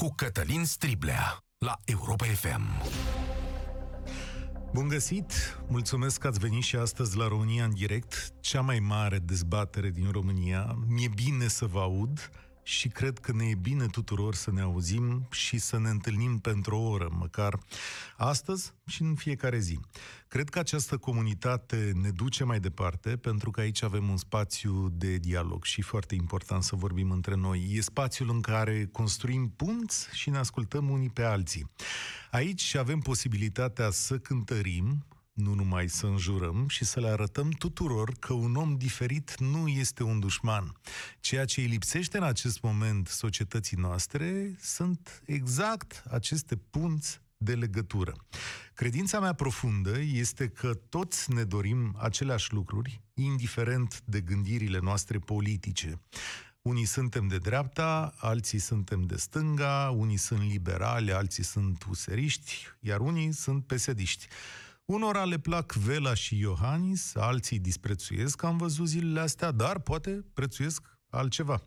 cu Cătălin Striblea la Europa FM. Bun găsit! Mulțumesc că ați venit și astăzi la România în direct, cea mai mare dezbatere din România. Mi-e bine să vă aud și cred că ne e bine tuturor să ne auzim și să ne întâlnim pentru o oră, măcar astăzi și în fiecare zi. Cred că această comunitate ne duce mai departe, pentru că aici avem un spațiu de dialog și foarte important să vorbim între noi. E spațiul în care construim punți și ne ascultăm unii pe alții. Aici avem posibilitatea să cântărim, nu numai să înjurăm și să le arătăm tuturor că un om diferit nu este un dușman. Ceea ce îi lipsește în acest moment societății noastre sunt exact aceste punți de legătură. Credința mea profundă este că toți ne dorim aceleași lucruri, indiferent de gândirile noastre politice. Unii suntem de dreapta, alții suntem de stânga, unii sunt liberali, alții sunt useriști, iar unii sunt pesediști. Unora le plac Vela și Iohannis, alții disprețuiesc, am văzut zilele astea, dar poate prețuiesc altceva.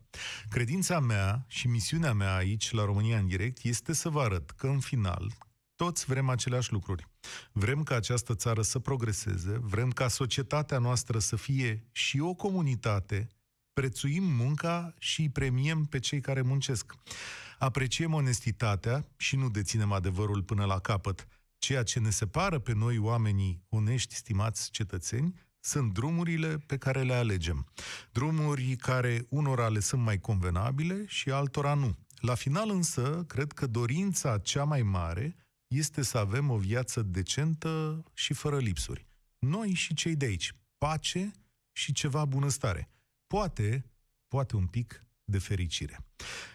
Credința mea și misiunea mea aici, la România în direct, este să vă arăt că, în final, toți vrem aceleași lucruri. Vrem ca această țară să progreseze, vrem ca societatea noastră să fie și o comunitate, prețuim munca și îi premiem pe cei care muncesc. Apreciem onestitatea și nu deținem adevărul până la capăt. Ceea ce ne separă pe noi, oamenii onești, stimați cetățeni, sunt drumurile pe care le alegem. Drumuri care unora le sunt mai convenabile și altora nu. La final însă, cred că dorința cea mai mare este să avem o viață decentă și fără lipsuri. Noi și cei de aici. Pace și ceva bunăstare. Poate, poate un pic de fericire.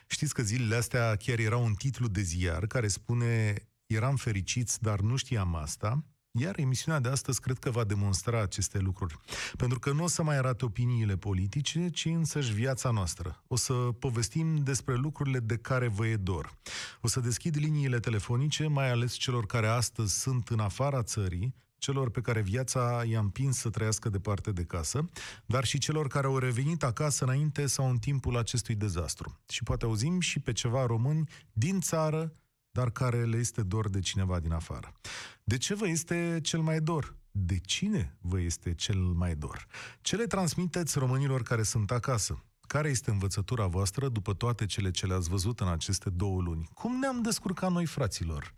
Știți că zilele astea chiar era un titlu de ziar care spune eram fericiți, dar nu știam asta, iar emisiunea de astăzi cred că va demonstra aceste lucruri. Pentru că nu o să mai arate opiniile politice, ci însăși viața noastră. O să povestim despre lucrurile de care vă e dor. O să deschid liniile telefonice, mai ales celor care astăzi sunt în afara țării, celor pe care viața i-a împins să trăiască departe de casă, dar și celor care au revenit acasă înainte sau în timpul acestui dezastru. Și poate auzim și pe ceva români din țară, dar care le este dor de cineva din afară. De ce vă este cel mai dor? De cine vă este cel mai dor? Ce le transmiteți românilor care sunt acasă? Care este învățătura voastră după toate cele ce le-ați văzut în aceste două luni? Cum ne-am descurcat noi, fraților?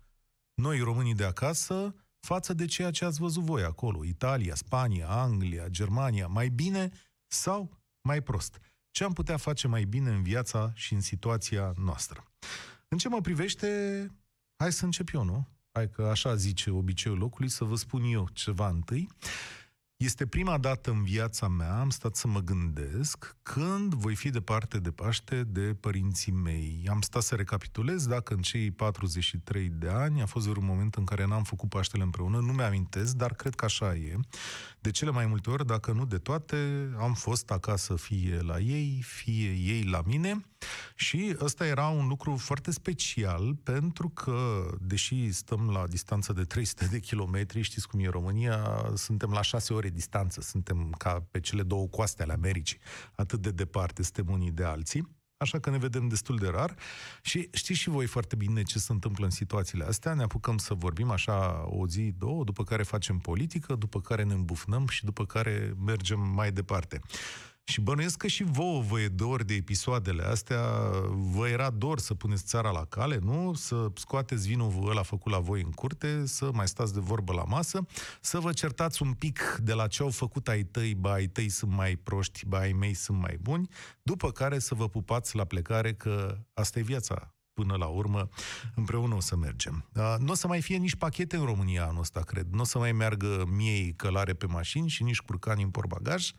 Noi, românii de acasă, față de ceea ce ați văzut voi acolo, Italia, Spania, Anglia, Germania, mai bine sau mai prost? Ce am putea face mai bine în viața și în situația noastră? În ce mă privește, hai să încep eu, nu? Hai că așa zice obiceiul locului, să vă spun eu ceva întâi. Este prima dată în viața mea, am stat să mă gândesc, când voi fi departe de Paște de părinții mei. Am stat să recapitulez dacă în cei 43 de ani a fost vreun moment în care n-am făcut Paștele împreună, nu mi-amintesc, dar cred că așa e. De cele mai multe ori, dacă nu de toate, am fost acasă fie la ei, fie ei la mine și ăsta era un lucru foarte special pentru că, deși stăm la distanță de 300 de kilometri, știți cum e România, suntem la 6 ore distanță, suntem ca pe cele două coaste ale Americii, atât de departe suntem unii de alții așa că ne vedem destul de rar. Și știți și voi foarte bine ce se întâmplă în situațiile astea, ne apucăm să vorbim așa o zi, două, după care facem politică, după care ne îmbufnăm și după care mergem mai departe. Și bănuiesc că și vouă vă e dor de episoadele astea, vă era dor să puneți țara la cale, nu? Să scoateți vinul ăla făcut la voi în curte, să mai stați de vorbă la masă, să vă certați un pic de la ce au făcut ai tăi, ba ai tăi sunt mai proști, ba ai mei sunt mai buni, după care să vă pupați la plecare că asta e viața, până la urmă, împreună o să mergem. Nu o să mai fie nici pachete în România anul ăsta, cred. Nu o să mai meargă miei călare pe mașini și nici curcani în porbagaj.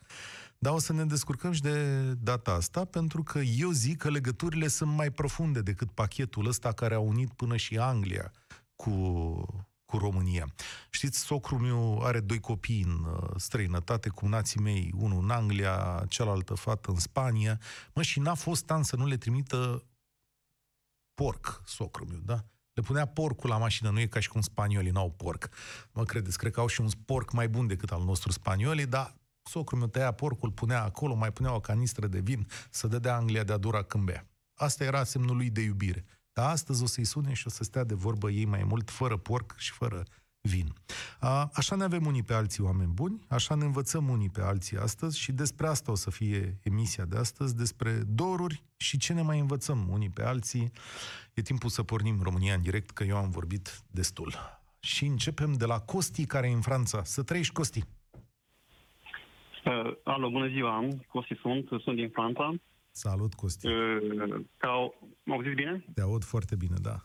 Dar o să ne descurcăm și de data asta, pentru că eu zic că legăturile sunt mai profunde decât pachetul ăsta care a unit până și Anglia cu, cu România. Știți, socrul meu are doi copii în uh, străinătate, cu nații mei, unul în Anglia, cealaltă fată în Spania. Mă, și n-a fost an să nu le trimită porc, socrul meu, da? Le punea porcul la mașină, nu e ca și cum spaniolii n-au porc. Mă credeți, cred că au și un porc mai bun decât al nostru spaniolii, dar Socrul meu tăia porcul, punea acolo, mai punea o canistră de vin, să dădea Anglia de-a dura când bea. Asta era semnul lui de iubire. Dar astăzi o să-i sune și o să stea de vorbă ei mai mult, fără porc și fără vin. A, așa ne avem unii pe alții oameni buni, așa ne învățăm unii pe alții astăzi și despre asta o să fie emisia de astăzi, despre doruri și ce ne mai învățăm unii pe alții. E timpul să pornim România în direct, că eu am vorbit destul. Și începem de la Costi, care e în Franța. Să trăiești, Costi! Uh, alo, bună ziua, Costi sunt, sunt din Franța. Salut, Costi! Uh, ca, mă auziți bine? Te aud foarte bine, da.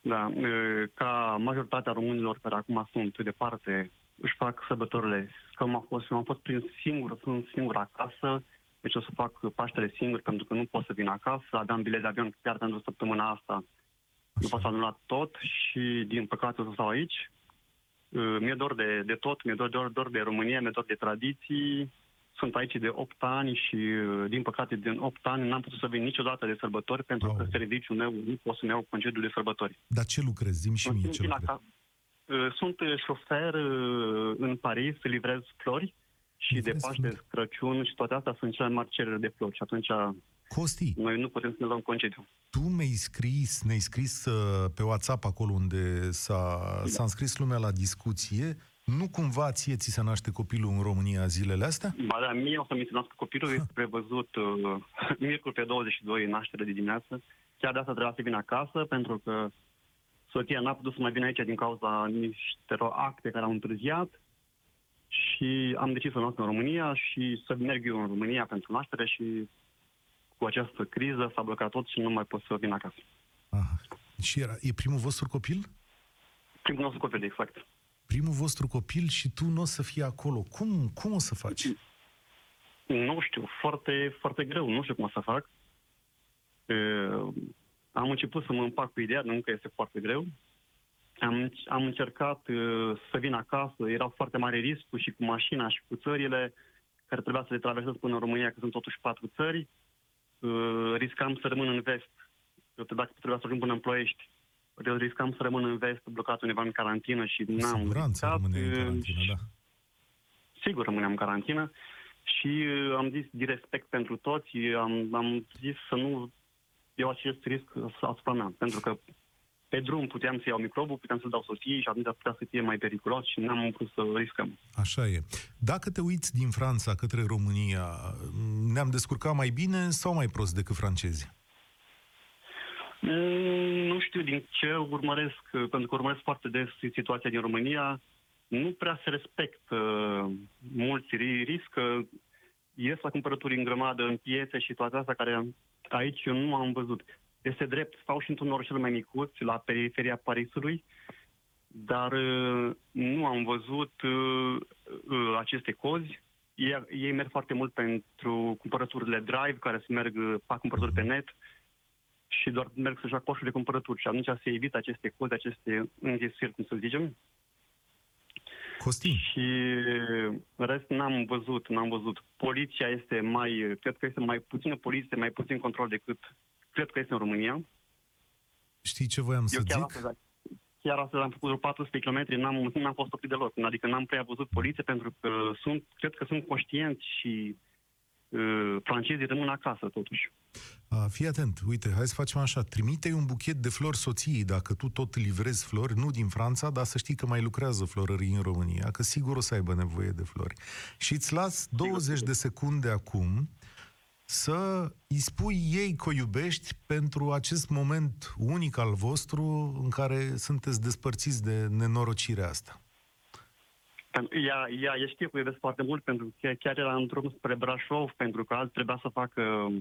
Da, uh, ca majoritatea românilor care acum sunt departe, își fac sărbătorile. Că am fost, am fost prins singur, sunt singur acasă, deci o să fac Paștele singur pentru că nu pot să vin acasă. Aveam bilet de avion chiar pentru săptămâna asta. După s-a anulat tot și din păcate o să stau aici. Uh, mi-e dor de, de tot, mi-e dor, dor, dor de România, mi-e dor de tradiții. Sunt aici de 8 ani și, uh, din păcate, din 8 ani n-am putut să vin niciodată de sărbători pentru Wow. că serviciul meu nu pot să-mi iau concediu de sărbători. Dar ce lucrezi? Zim și Mă mie simt ce bine lucrezi. acasă. Uh, Sunt uh, șofer uh, în Paris, livrez flori și de Livrezi Paște, flori. Crăciun și toate astea sunt cele mai mari cereri de flori și atunci Costi, noi nu putem să ne luăm concediu. tu mi-ai scris, ne-ai scris uh, pe WhatsApp acolo unde s-a, Da. s-a înscris lumea la discuție. Nu cumva ție ți se naște copilul în România zilele astea? Ba da, mie o să-mi se nască copilul, este prevăzut uh, miercuri pe 22 naștere de dimineață. Chiar de asta trebuia să vin acasă, pentru că soția n-a putut să mai vină aici din cauza niște acte care au întârziat și am decis să nasc în România și să merg eu în România pentru naștere și cu această criză s-a blocat tot și nu mai pot să vin acasă. Aha. Și era, e primul vostru copil? Primul nostru copil, exact. Primul vostru copil și tu nu o să fii acolo. Cum, cum o să faci? Nu știu, foarte, foarte greu, nu știu cum o să fac. Uh, am început să mă împac cu ideea, nu că este foarte greu. Am, am încercat uh, să vin acasă, erau foarte mari riscuri și cu mașina și cu țările care trebuia să le traversez până în România, că sunt totuși patru țări. Uh, riscam să rămân în vest. Eu trebuia, trebuia să ajung până în Ploiești. Eu riscam să rămân în vest, blocat undeva în carantină și Cu n-am siguranță riscat. rămâne în Uh, carantină, da. sigur rămâneam în carantină și uh, am zis din respect pentru toți, am, am zis să nu iau acest risc asupra mea, pentru că pe drum puteam să iau microbul, puteam să-l dau soției și atunci putea să fie mai periculos și n-am vrut să riscăm. Așa e. Dacă te uiți din Franța către România, ne-am descurcat mai bine sau mai prost decât francezii? Mm, Nu știu din ce urmăresc, uh, pentru că urmăresc foarte des situația din România. Nu prea se respectă uh, mulți ri- riscă, ies la cumpărături în grămadă, în piețe și toate astea care aici eu nu am văzut. Este drept, stau și într-un orășel mai micuț, la periferia Parisului, dar uh, nu am văzut uh, uh, aceste cozi. Ei, ei merg foarte mult pentru cumpărăturile drive, care se merg, uh, fac cumpărături pe net și doar merg să-și fac coșul de cumpărături și atunci se evită aceste cozi, aceste înghesiri, cum să zicem. Costi, Și în rest n-am văzut, n-am văzut. Poliția este mai, cred că este mai puțină poliție, mai puțin control decât cred că este în România. știi ce voiam să Eu chiar zic? astăzi, chiar astăzi am făcut vreo 400 km, n-am, n-am fost oprit deloc. Adică n-am prea văzut poliție pentru că sunt, cred că sunt conștienți și uh, francezii rămân acasă totuși. A, fii atent, uite, hai să facem așa. Trimite un buchet de flori soției, dacă tu tot livrezi flori, nu din Franța, dar să știi că mai lucrează florării în România, că sigur o să aibă nevoie de flori. Și îți las 20 de secunde acum să îi spui ei că o iubești pentru acest moment unic al vostru în care sunteți despărțiți de nenorocirea asta. Ea, ea, ea știe că o iubesc foarte mult pentru că chiar era în drum spre Brașov pentru că azi trebuia să facă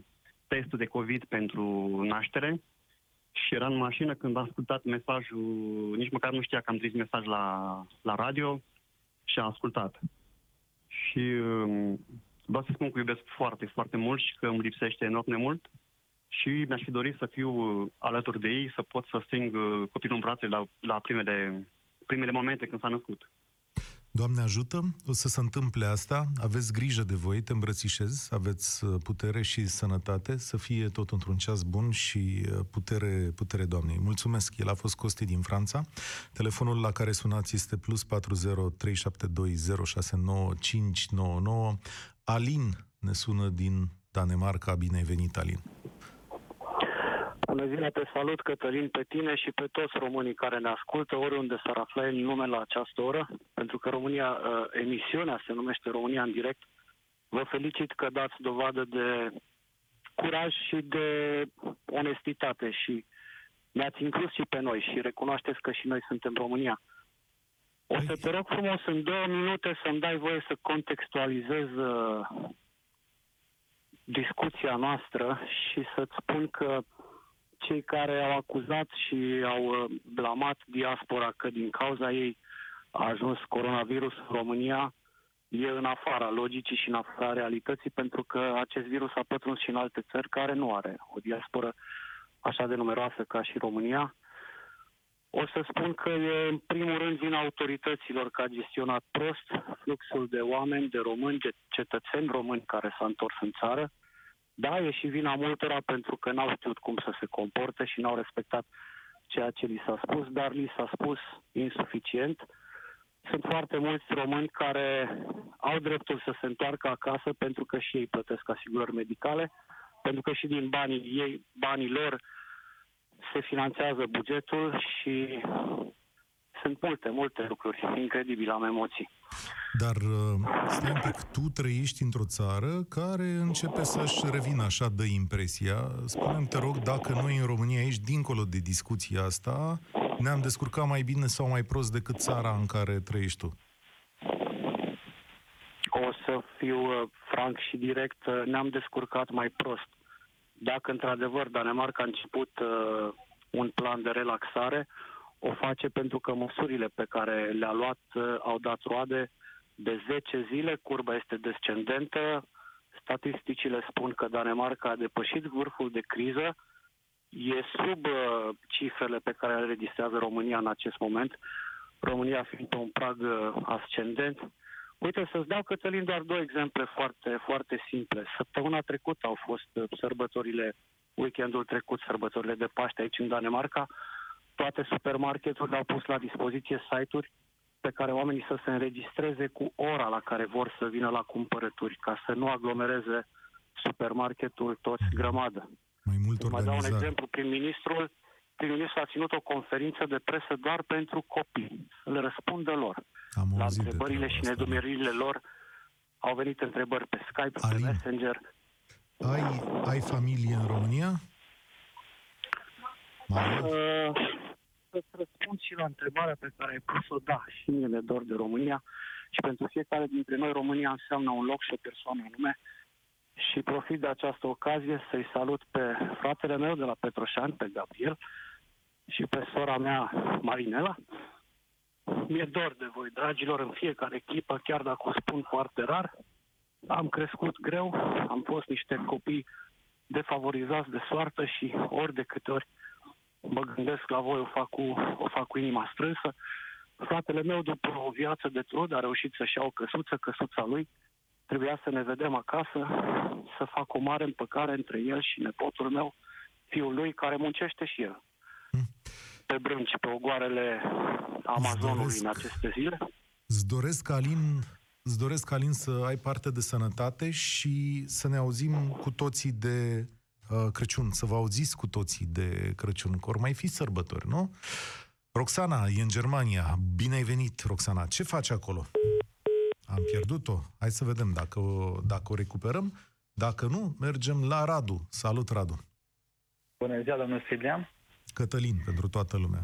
testul de COVID pentru naștere și era în mașină când am ascultat mesajul, nici măcar nu știa că am trimis mesaj la, la radio și a ascultat. Și um, vreau să spun că o iubesc foarte, foarte mult și că îmi lipsește enorm de mult și mi-aș fi dorit să fiu uh, alături de ei, să pot să sting uh, copilul în brațe la, la primele, primele momente când s-a născut. Doamne ajută, o să se întâmple asta, aveți grijă de voi, te îmbrățișez, aveți uh, putere și sănătate, să fie tot într-un ceas bun și uh, putere, putere Doamnei. Mulțumesc, el a fost Costi din Franța. Telefonul la care sunați este plus 40 Alin ne sună din Danemarca, bine ai venit, Alin. Bună ziua, te salut, Cătălin, pe tine și pe toți românii care ne ascultă, oriunde s-ar afla în lume la această oră, pentru că România, uh, emisiunea se numește România în direct. Vă felicit că dați dovadă de curaj și de onestitate și ne-ați inclus și pe noi și recunoașteți că și noi suntem România. O să te rog frumos în două minute să-mi dai voie să contextualizez uh, discuția noastră și să-ți spun că cei care au acuzat și au uh, blamat diaspora că din cauza ei a ajuns coronavirus în România, e în afara logicii și în afara realității, pentru că acest virus a pătruns și în alte țări care nu are o diasporă așa de numeroasă ca și România. O să spun că e în primul rând vina autorităților că a gestionat prost fluxul de oameni, de români, de cetățeni români care s-au întors în țară. Da, e și vina multora pentru că n-au știut cum să se comporte și n-au respectat ceea ce li s-a spus, dar li s-a spus insuficient. Sunt foarte mulți români care au dreptul să se întoarcă acasă pentru că și ei plătesc asigurări medicale, pentru că și din banii ei, banii lor, se finanțează bugetul și sunt multe, multe lucruri incredibile, am emoții. Dar uh, stai un pic, tu trăiești într-o țară care începe să-și revină așa de impresia. Spune-mi, te rog, dacă noi în România aici, dincolo de discuția asta, ne-am descurcat mai bine sau mai prost decât țara în care trăiești tu? O să fiu uh, franc și direct, uh, ne-am descurcat mai prost. Dacă într-adevăr Danemarca a început uh, un plan de relaxare, o face pentru că măsurile pe care le-a luat uh, au dat roade de 10 zile, curba este descendentă, statisticile spun că Danemarca a depășit vârful de criză, e sub uh, cifrele pe care le registrează România în acest moment, România fiind pe un prag uh, ascendent. Uite, să-ți dau, Cătălin, doar două exemple foarte, foarte simple. Săptămâna trecută au fost uh, sărbătorile, weekendul trecut, sărbătorile de Paște aici în Danemarca. Toate supermarketurile au pus la dispoziție site-uri pe care oamenii să se înregistreze cu ora la care vor să vină la cumpărături, ca să nu aglomereze supermarketul toți grămadă. Mai mult Mai dau un organizare. exemplu. Prim-ministrul, prim-ministrul a ținut o conferință de presă doar pentru copii, să le răspundă lor. Am La auzit de întrebările treaba și asta. nedumeririle lor au venit întrebări pe Skype, pe Alin. Messenger. Ai, ai familie în România? Mai ai? Uh, să-ți răspund și la întrebarea pe care ai pus-o, da, și mie mi-e dor de România și pentru fiecare dintre noi România înseamnă un loc și o persoană anume și profit de această ocazie să-i salut pe fratele meu de la Petroșani, pe Gabriel, și pe sora mea, Marinela. Mi-e dor de voi, dragilor, în fiecare clipă, chiar dacă o spun foarte rar. Am crescut greu, am fost niște copii defavorizați de soartă și ori de câte ori mă gândesc la voi, o fac cu, o fac cu inima strânsă. Fratele meu, după o viață de trud, a reușit să-și ia o căsuță, căsuța lui. Trebuia să ne vedem acasă, să fac o mare împăcare între el și nepotul meu, fiul lui, care muncește și el. Pe brânci, pe ogoarele Amazonului doresc. în aceste zile. Îți doresc, Alin, îți doresc, Alin, să ai parte de sănătate și să ne auzim cu toții de uh, Crăciun, să vă auziți cu toții de Crăciun, că ori mai fi sărbători, nu? Roxana e în Germania. Bine ai venit, Roxana. Ce faci acolo? Am pierdut-o. Hai să vedem dacă o, dacă o recuperăm. Dacă nu, mergem la Radu. Salut, Radu. Bună ziua, domnul Siblian. Cătălin, pentru toată lumea.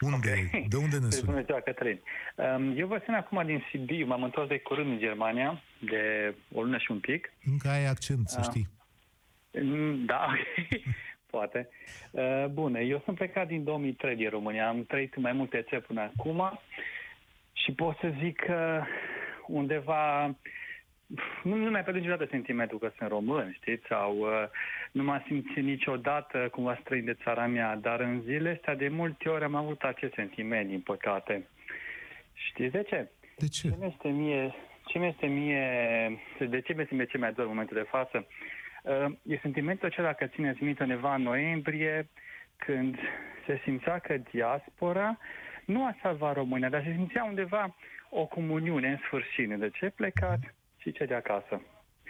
Unde, Ok. De unde ne suni? Bună ziua, Cătălin. Um, Eu vă sun acum din Sibiu, m-am întors de curând în Germania, de o lună și un pic. Încă ai accent, să Ah. știi. Mm, Da, poate. Uh, Bun, eu sunt plecat din 2003 din România, am trăit în mai multe țări până acum și pot să zic că undeva nu, nu mi-a pierdut niciodată sentimentul că sunt român, știți, sau uh, nu m-am simțit niciodată cumva străin de țara mea, dar în zilele astea de multe ori am avut acest sentiment, din păcate. Știți de ce? De ce? Ce mi-este mie, ce mi-este mie, de ce mi-este mie ce mai dor în momentul de față? Uh, E sentimentul acela că țineți minte undeva în noiembrie, când se simțea că diaspora nu a salvat România, dar se simțea undeva o comuniune în sfârșit. De ce plecat și ce de acasă?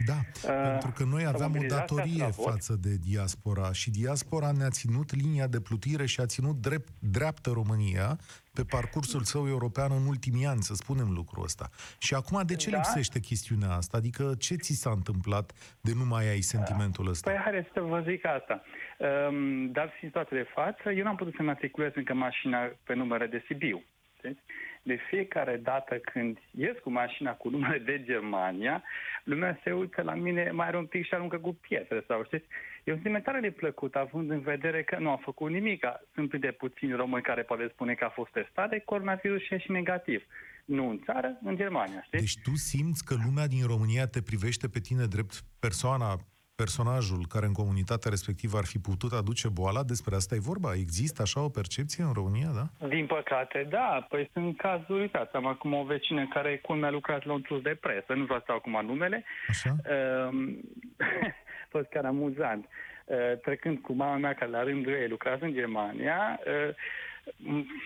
Da, uh, pentru că noi aveam o datorie față de diaspora și diaspora ne-a ținut linia de plutire și a ținut drept, dreaptă România pe parcursul său european în ultimii ani, să spunem lucrul ăsta. Și acum de ce da? lipsește chestiunea asta? Adică ce ți s-a întâmplat de nu mai ai sentimentul ăsta? Păi hai să vă zic asta. Um, dar situația de față, eu n-am putut să-mi articulez încă mașina pe numere de Sibiu. Știți? De fiecare dată când ies cu mașina cu numele de Germania, lumea se uită la mine mai are un pic și aruncă cu pietre sau știți. E un sentiment de plăcut, având în vedere că nu a făcut nimic. Sunt de puțini români care poate spune că a fost testat de coronavirus și e și negativ. Nu în țară, în Germania, știți? Deci tu simți că lumea din România te privește pe tine drept persoana personajul care în comunitatea respectivă ar fi putut aduce boala, despre asta e vorba? Există așa o percepție în România, da? Din păcate, da. Păi sunt cazuri, uitați, am acum o vecină care cum a lucrat la un trus de presă, nu vreau să acum numele. Așa? Uh, fost chiar amuzant. Uh, trecând cu mama mea, care la rândul ei lucrează în Germania, uh,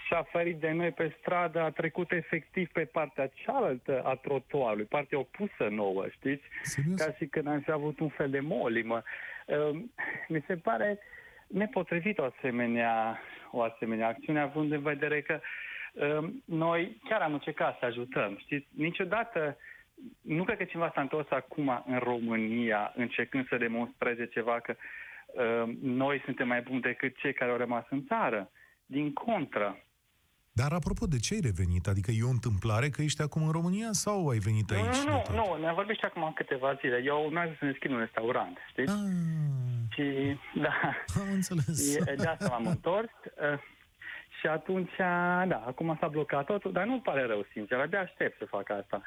s-a ferit de noi pe stradă, a trecut efectiv pe partea cealaltă a trotuarului, partea opusă nouă, știți? Serios? Ca și când am fi avut un fel de molimă. Ehm, mi se pare nepotrivit o asemenea, o asemenea acțiune, având în vedere că ehm, noi chiar am încercat să ajutăm. Știți, niciodată nu cred că cineva s-a întors acum în România încercând să demonstreze ceva că uh, noi suntem mai buni decât cei care au rămas în țară. Din contră. Dar apropo, de ce ai revenit? Adică e o întâmplare că ești acum în România sau ai venit aici? Nu, nu, nu, ne-am vorbit și acum câteva zile. Eu urmează să ne schimb un restaurant, știți? Ah. Și, da. Am înțeles. E, de asta m-am întors. Uh, și atunci, da, acum s-a blocat totul, dar nu pare rău, sincer, abia aștept să fac asta.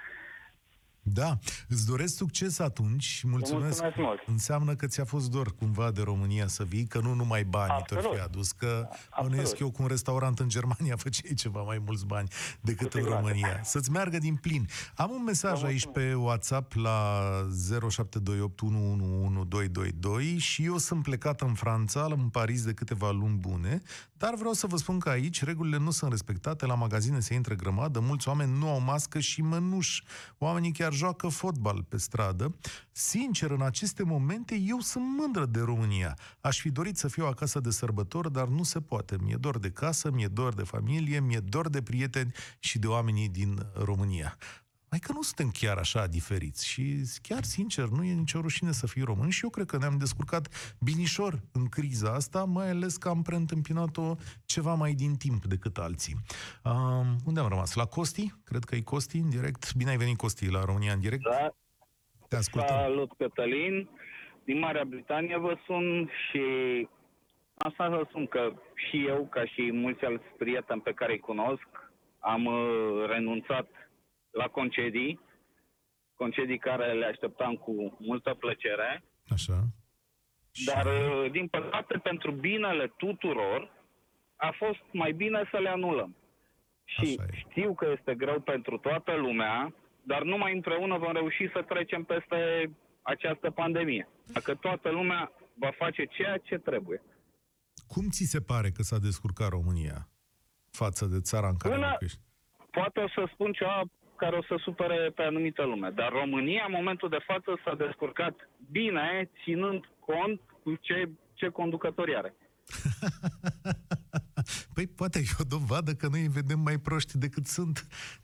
Da, îți doresc succes atunci. Mulțumesc. mulțumesc mult. Înseamnă că ți-a fost dor cumva de România să vii, că nu numai banii te fi adus, că bănuiesc eu cu un restaurant în Germania făceai ceva mai mulți bani decât în România. Să-ți meargă din plin. Am un mesaj aici pe WhatsApp la 0728111222 și eu sunt plecat în Franța, în Paris de câteva luni bune, dar vreau să vă spun că aici regulile nu sunt respectate, la magazine se intră grămadă, mulți oameni nu au mască și mănuși. Oamenii chiar joacă fotbal pe stradă. Sincer, în aceste momente, eu sunt mândră de România. Aș fi dorit să fiu acasă de sărbători, dar nu se poate. Mi-e dor de casă, mi-e dor de familie, mi-e dor de prieteni și de oamenii din România. Mai că nu suntem chiar așa diferiți și chiar sincer, nu e nicio rușine să fii român și eu cred că ne-am descurcat binișor în criza asta, mai ales că am preîntâmpinat-o ceva mai din timp decât alții. Uh, unde am rămas? La Costi? Cred că e Costi în direct. Bine ai venit, Costi, la România în direct. Da. Te ascultăm. Salut, Cătălin. Din Marea Britanie vă sun și asta vă spun că și eu, ca și mulți alți prieteni pe care îi cunosc, am uh, renunțat la concedii, concedii care le așteptam cu multă plăcere. Așa. Dar, uh, din păcate, pentru binele tuturor, a fost mai bine să le anulăm. Și știu că este greu pentru toată lumea, dar numai împreună vom reuși să trecem peste această pandemie. Dacă toată lumea va face ceea ce trebuie. Cum ți se pare că s-a descurcat România față de țara în care Până, Poate o să spun ceva care o să supere pe anumită lume. Dar România, în momentul de față, s-a descurcat bine, ținând cont cu ce, ce conducători are. Păi poate e o dovadă că noi îi vedem mai proști decât sunt.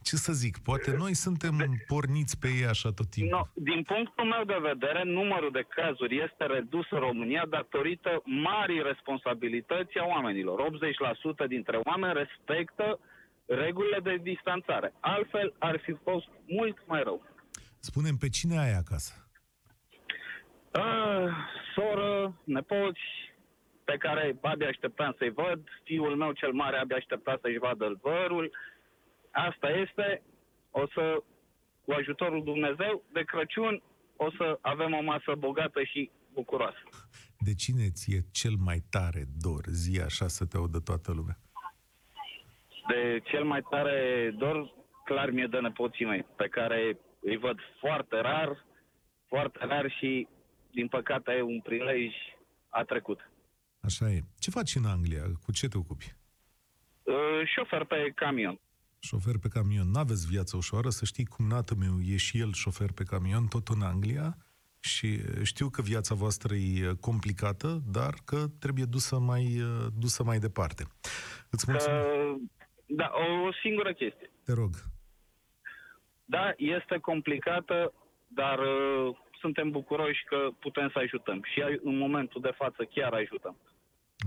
Ce să zic, poate noi suntem porniți pe ei așa tot timpul. No, din punctul meu de vedere, numărul de cazuri este redus în România datorită marii responsabilități a oamenilor. 80% dintre oameni respectă regulile de distanțare. Altfel ar fi fost mult mai rău. Spunem pe cine ai acasă? Uh, soră, nepoți, pe care abia așteptam să-i văd, fiul meu cel mare abia aștepta să-și vadă vărul. Asta este, o să, cu ajutorul Dumnezeu, de Crăciun o să avem o masă bogată și bucuroasă. De cine ți-e cel mai tare dor? Zi așa să te audă toată lumea. De cel mai tare dor, clar mi-e de nepoții mei, pe care îi văd foarte rar, foarte rar și, din păcate, un prilej a trecut. Așa e. Ce faci în Anglia? Cu ce te ocupi? Uh, șofer pe camion. Șofer pe camion. N-aveți viață ușoară, să știi cum nată meu e și el șofer pe camion, tot în Anglia. Și știu că viața voastră e complicată, dar că trebuie dusă mai, dusă mai departe. Îți mulțumesc. Uh, da, o singură chestie. Te rog. Da, este complicată, dar uh, suntem bucuroși că putem să ajutăm. Și în momentul de față chiar ajutăm.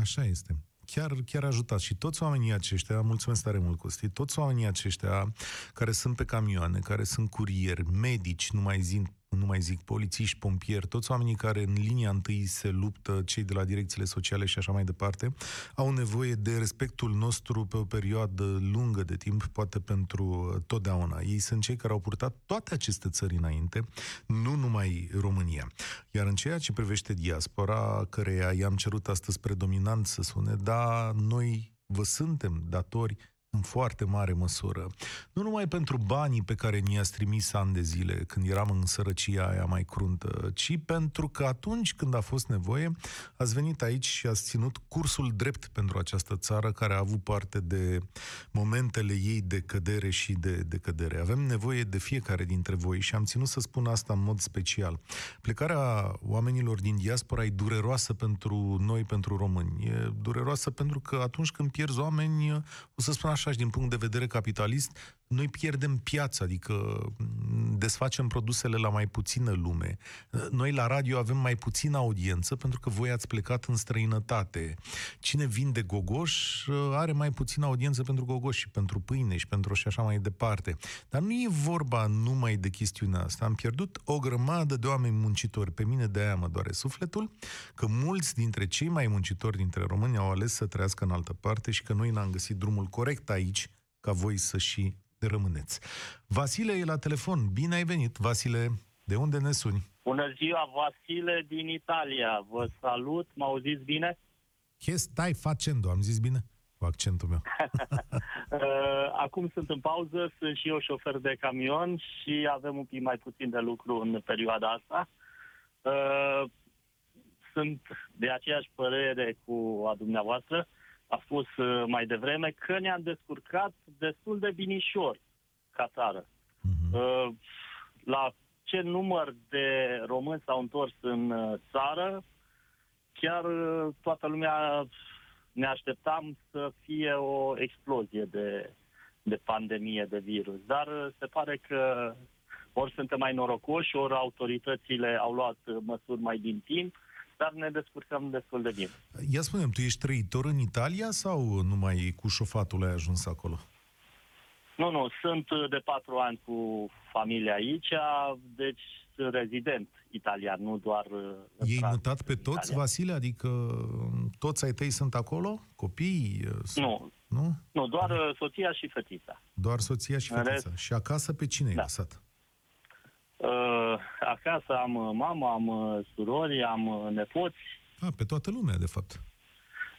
Așa este chiar, chiar ajutat. Și toți oamenii aceștia, mulțumesc tare mult, Costi, toți oamenii aceștia care sunt pe camioane, care sunt curieri, medici, nu mai zic nu mai zic, polițiști, pompieri, toți oamenii care în linia întâi se luptă, cei de la direcțiile sociale și așa mai departe, au nevoie de respectul nostru pe o perioadă lungă de timp, poate pentru totdeauna. Ei sunt cei care au purtat toate aceste țări înainte, nu numai România. Iar în ceea ce privește diaspora, căreia i-am cerut astăzi predominant să sune, da, noi vă suntem datori în foarte mare măsură. Nu numai pentru banii pe care ni-ați trimis ani de zile, când eram în sărăcia aia mai cruntă, ci pentru că atunci când a fost nevoie, ați venit aici și ați ținut cursul drept pentru această țară care a avut parte de momentele ei de cădere și de, de cădere. Avem nevoie de fiecare dintre voi și am ținut să spun asta în mod special. Plecarea oamenilor din diaspora e dureroasă pentru noi, pentru români. E dureroasă pentru că atunci când pierzi oameni, o să spun așa, așa și din punct de vedere capitalist, noi pierdem piața, adică desfacem produsele la mai puțină lume. Noi la radio avem mai puțină audiență pentru că voi ați plecat în străinătate. Cine vinde gogoș are mai puțină audiență pentru gogoș și pentru pâine și pentru și așa mai departe. Dar nu e vorba numai de chestiunea asta. Am pierdut o grămadă de oameni muncitori. Pe mine de aia mă doare sufletul că mulți dintre cei mai muncitori dintre români au ales să trăiască în altă parte și că noi n-am găsit drumul corect aici ca voi să și rămâneți. Vasile e la telefon. Bine ai venit, Vasile. De unde ne suni? Bună ziua, Vasile din Italia. Vă salut, mă auziți bine? Che stai facendo? Am zis bine? Cu accentul meu. Uh, acum sunt în pauză, sunt și eu șofer de camion și avem un pic mai puțin de lucru în perioada asta. Uh, sunt de aceeași părere cu a dumneavoastră a spus uh, mai devreme, că ne-am descurcat destul de binișor ca țară. Uh-huh. La ce număr de români s-au întors în uh, țară, chiar uh, toată lumea ne așteptam să fie o explozie de, de pandemie, de virus. Dar se pare că ori suntem mai norocoși, ori autoritățile au luat măsuri mai din timp, dar ne descurcăm destul de bine. Ia spunem, tu ești trăitor în Italia sau numai cu șofatul ai ajuns acolo? Nu, nu, sunt de patru ani cu familia aici, deci sunt rezident italian, nu doar... Uh, Ei mutat pe toți, Italia. Vasile? Adică um, toți ai tăi sunt acolo? Copii? Uh, sunt... Nu. Nu? Nu, doar uh, soția și fetița. Doar soția și fetița. Rest... Și acasă pe cine da. ai lăsat? Uh, acasă am uh, mamă, am uh, surori, am uh, nepoți. A, pe toată lumea, de fapt.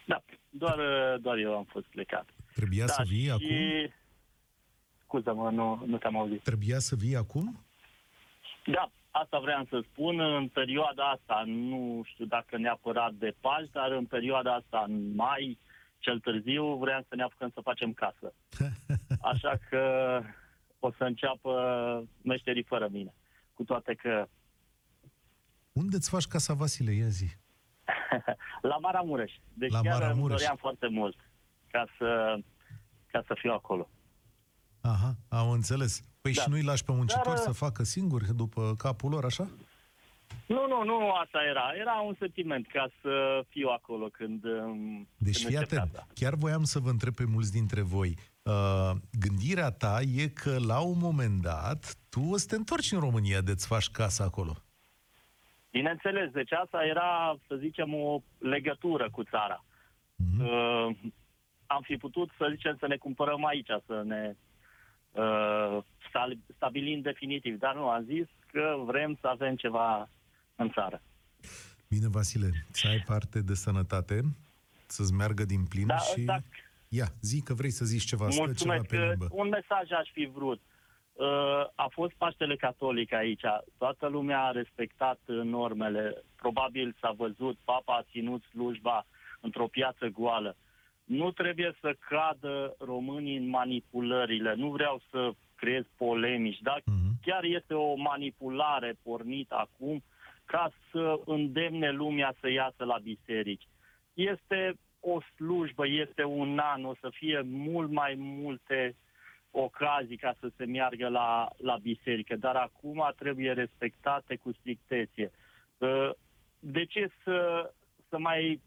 Da, doar, doar eu am fost plecat. Trebuia da, să vii și... acum? Scuză-mă, nu, nu te-am auzit. Trebuia să vii acum? Da, asta vreau să spun. În perioada asta, nu știu dacă neapărat de Paști, dar în perioada asta, în mai, cel târziu, vreau să ne apucăm să facem casă. Așa că o să înceapă meșterii fără mine cu toate că... Unde îți faci casa, Vasile? Ia zi. la Maramureș. Deci la chiar Maramureș. îmi doream foarte mult ca să, ca să fiu acolo. Aha, am înțeles. Păi da. și nu-i lași pe muncitori Dar, să facă singuri după capul lor, așa? Nu, nu, nu asta era. Era un sentiment ca să fiu acolo când Deci când fii atent. Chiar voiam să vă întreb pe mulți dintre voi. Uh, gândirea ta e că la un moment dat tu o să te întorci în România de-ți faci casa acolo. Bineînțeles, deci asta era, să zicem, o legătură cu țara. Mm-hmm. Uh, am fi putut, să zicem, să ne cumpărăm aici, să ne uh, stabilim definitiv, dar nu, am zis că vrem să avem ceva în țară. Bine, Vasile, să ai parte de sănătate, să-ți meargă din plin da, și... Dacă Ia, zi că vrei să zici ceva, Mulțumesc. ceva pe limbă. Un mesaj aș fi vrut. Uh, a fost Paștele Catolic aici. Toată lumea a respectat normele. Probabil s-a văzut, papa a ținut slujba într-o piață goală. Nu trebuie să cadă românii în manipulările. Nu vreau să creez polemici, dar uh-huh. chiar este o manipulare pornită acum ca să îndemne lumea să iasă la biserici. Este o slujbă, este un an, o să fie mult mai multe ocazii ca să se meargă la, la biserică, dar acum trebuie respectate cu strictețe. Ă, de ce să, să mai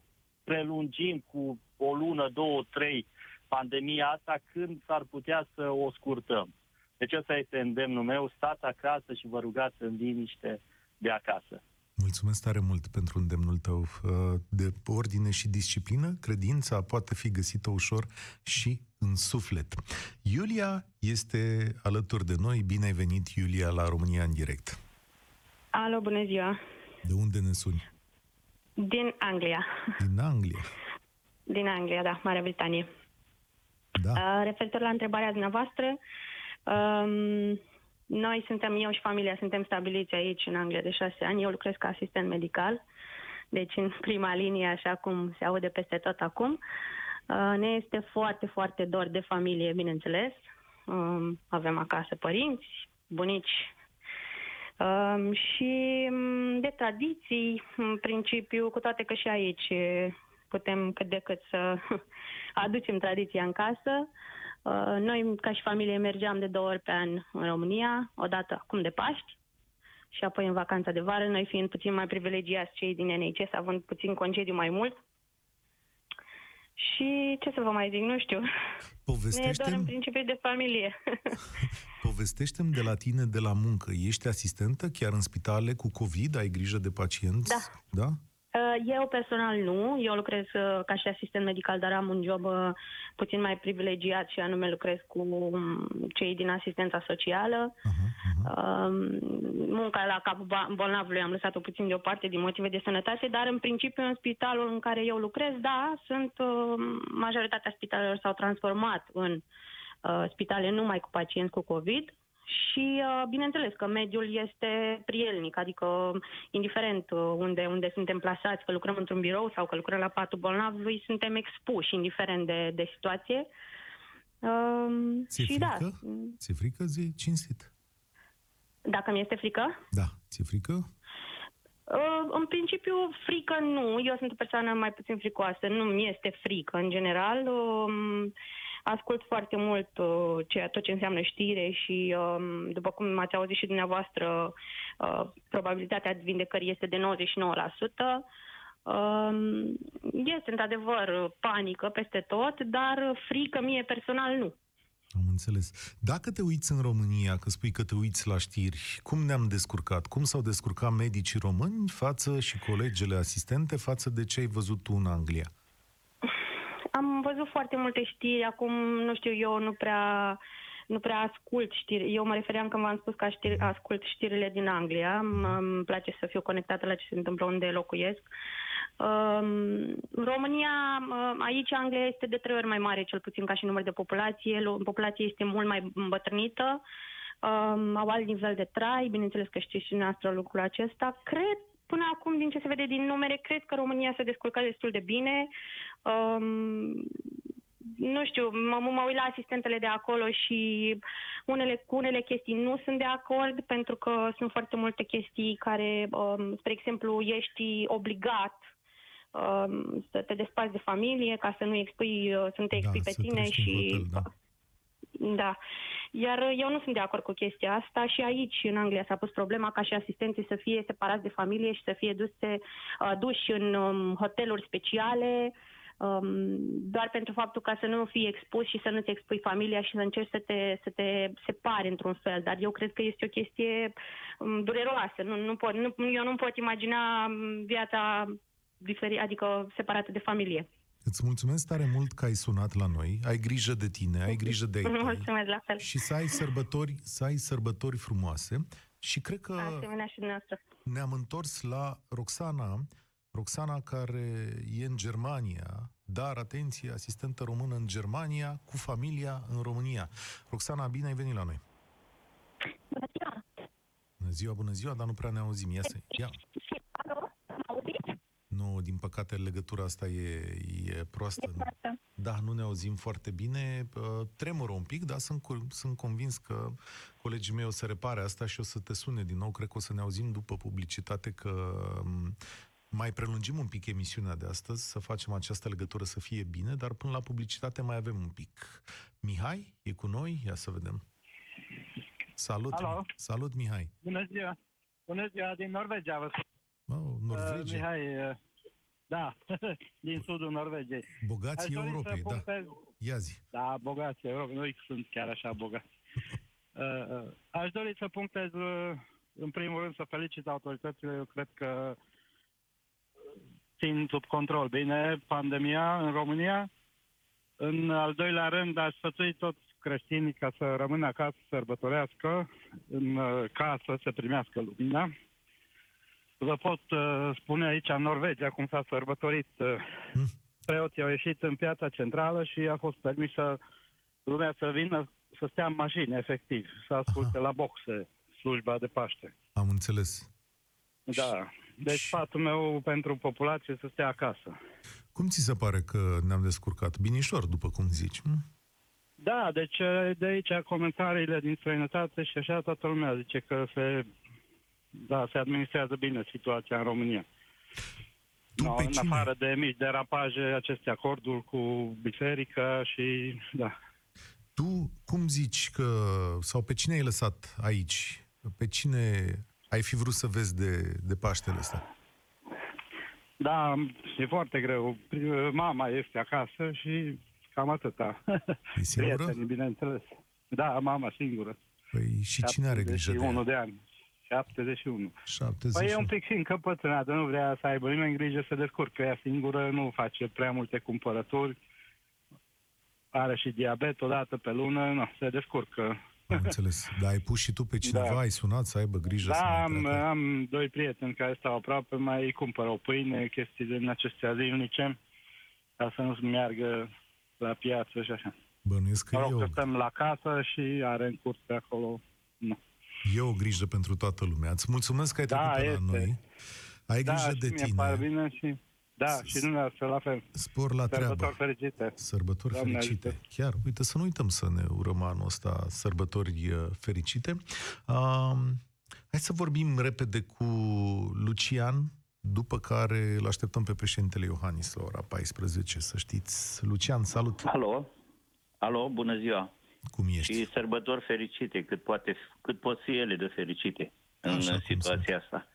prelungim cu o lună, două, trei pandemia asta când s-ar putea să o scurtăm? Deci ăsta este îndemnul meu, stați acasă și vă rugați în liniște de acasă. Mulțumesc tare mult pentru îndemnul tău uh, de ordine și disciplină. Credința poate fi găsită ușor și în suflet. Iulia este alături de noi. Bine ai venit, Iulia, la România în direct. Alo, bună ziua! De unde ne suni? Din Anglia. Din Anglia? Din Anglia, da, Marea Britanie. Da. Uh, referitor la întrebarea dumneavoastră, um, noi suntem, eu și familia, suntem stabiliți aici în Anglia de șase ani. Eu lucrez ca asistent medical, deci în prima linie, așa cum se aude peste tot acum. Uh, ne este foarte, foarte dor de familie, bineînțeles. Um, avem acasă părinți, bunici um, și um, de tradiții, în principiu, cu toate că și aici putem cât de cât să aducem tradiția în casă. Uh, noi, ca și familie, mergeam de două ori pe an în România, o dată acum de Paști și apoi în vacanța de vară, noi fiind puțin mai privilegiați cei din NHS, având puțin concediu mai mult. Și ce să vă mai zic, nu știu. Povestește-mi... Ne doar în principiu de familie. Povestește-mi de la tine, de la muncă. Ești asistentă chiar în spitale cu COVID? Ai grijă de pacienți? Da. Da? Uh, eu personal nu, eu lucrez uh, ca și asistent medical, dar am un job uh, puțin mai privilegiat și anume lucrez cu um, cei din asistența socială. Uh-huh, uh-huh. Munca la capul bolnavului am lăsat-o puțin deoparte din motive de sănătate, dar în principiu în spitalul în care eu lucrez, da, sunt majoritatea spitalelor s-au transformat în spitale numai cu pacienți cu COVID și uh, bineînțeles că mediul este prielnic, adică indiferent uh, unde, unde suntem plasați, că lucrăm într-un birou sau că lucrăm la patul bolnavului, suntem expuși indiferent de, de situație. Um, ți-e și da. frică? Da. Ți-e frică, zi, cinstit? Dacă mi este frică? Da. Ți-e frică? Uh, în principiu, frică nu. Eu sunt o persoană mai puțin fricoasă. Nu mi este frică, în general. Uh, ascult foarte mult uh, ceea, tot ce înseamnă știre și, uh, după cum ați auzit și dumneavoastră, uh, probabilitatea vindecării este de 99%. Um, este într-adevăr panică peste tot, dar frică mie personal nu. Am înțeles. Dacă te uiți în România, că spui că te uiți la știri, cum ne-am descurcat? Cum s-au descurcat medicii români față și colegele asistente față de ce ai văzut tu în Anglia? Am văzut foarte multe știri, acum, nu știu, eu nu prea nu prea ascult știri. Eu mă refeream când v-am spus că știri, ascult știrile din Anglia. Îmi place să fiu conectată la ce se întâmplă unde locuiesc. Um, România, aici Anglia este de trei ori mai mare, cel puțin ca și număr de populație. Populația este mult mai îmbătrânită. Um, au alt nivel de trai, bineînțeles că știți și noastră lucrul acesta. Cred până acum, din ce se vede din numere, cred că România s-a descurcat destul de bine. Um, nu știu, mă, mă uit la asistentele de acolo și unele, cu unele chestii nu sunt de acord pentru că sunt foarte multe chestii care, um, spre exemplu, ești obligat um, să te desparți de familie ca să nu expui, uh, să nu te da, expui da, pe tine și... Hotel, da. da. Iar eu nu sunt de acord cu chestia asta și aici, în Anglia, s-a pus problema ca și asistenții să fie separați de familie și să fie duse, uh, duși în um, hoteluri speciale, um, doar pentru faptul ca să nu fii expus și să nu-ți expui familia și să încerci să te, să te separi într-un fel. Dar eu cred că este o chestie um, dureroasă. Nu, nu pot, nu, eu nu pot imagina um, viața diferit, adică separată de familie. Îți mulțumesc tare mult că ai sunat la noi, ai grijă de tine, ai grijă de ai Mulțumesc la fel. Și să ai sărbători, să ai sărbători frumoase. Și cred că Asemenea și ne-am întors la Roxana, Roxana care e în Germania, dar, atenție, asistentă română în Germania, cu familia în România. Roxana, bine ai venit la noi. Bună ziua! Bună ziua, bună ziua, dar nu prea ne auzim. Ia să... Ia. Alo, Nu, din păcate, legătura asta e, e proastă. E proastă. Da, nu ne auzim foarte bine. Uh, tremură un pic, dar sunt, sunt convins că colegii mei o să repare asta și o să te sune din nou. Cred că o să ne auzim după publicitate că um, mai prelungim un pic emisiunea de astăzi, să facem această legătură să fie bine, dar până la publicitate mai avem un pic. Mihai e cu noi? Ia să vedem. Salut! Alo. Salut, Mihai! Bună ziua! Bună ziua din Norvegia, vă spun. Oh, Norvegia. Uh, Mihai, uh, da, din sudul Norvegiei. Bogații Europei, da. Punctez... Ia zi. Da, bogații Europei, nu sunt chiar așa bogați. uh, uh, aș dori să punctez, uh, în primul rând, să felicit autoritățile. Eu cred că țin sub control bine pandemia în România. În al doilea rând, aș sfătui toți creștinii ca să rămână acasă, să sărbătorească, în uh, casă să primească lumina. Vă pot uh, spune aici, în Norvegia, cum s-a sărbătorit. Uh, hmm. Preoții au ieșit în piața centrală și a fost permisă lumea să vină, să stea în mașini, efectiv, să asculte Aha. la boxe slujba de Paște. Am înțeles. Da. Deci sfatul meu pentru populație să stea acasă. Cum ți se pare că ne-am descurcat? Binișor, după cum zici. Nu? Da, deci de aici comentariile din străinătate și așa toată lumea zice că se, da, se administrează bine situația în România. Tu no, în cine? afară de mici derapaje, aceste acorduri cu biserica și da. Tu cum zici că, sau pe cine ai lăsat aici? Pe cine ai fi vrut să vezi de, de Paștele ăsta? Da, e foarte greu. Mama este acasă și cam atâta. E singură? Prietenii, bineînțeles. Da, mama singură. Păi și cine are grijă de ea? de ani. 71. 71. Păi e un pic și încăpățânată, nu vrea să aibă nimeni grijă să descurcă. Ea singură nu face prea multe cumpărături. Are și diabet o dată pe lună, nu, se descurcă. Am înțeles. Dar ai pus și tu pe cineva, da. ai sunat să aibă grijă da, să am, am doi prieteni care stau aproape, mai cumpără o pâine, chestii din acestea zilnice, ca să nu meargă la piață și așa. Bănuiesc că mă rog, eu... că stăm la casă și are în curs pe acolo. Nu. E o grijă pentru toată lumea. Îți mulțumesc că ai da, trecut este. la noi. Ai da, grijă de tine. Da, bine și... Da, și dumneavoastră la fel. Spor la Sărbători treabă. fericite. Sărbători Doamne fericite. Ajută. Chiar, uite, să nu uităm să ne urăm anul ăsta sărbători uh, fericite. Uh, hai să vorbim repede cu Lucian, după care îl așteptăm pe președintele Iohannis la ora 14, să știți. Lucian, salut! Alo, alo, bună ziua! Cum ești? Și sărbători fericite, cât, poate, cât pot fi ele de fericite în Așa situația asta.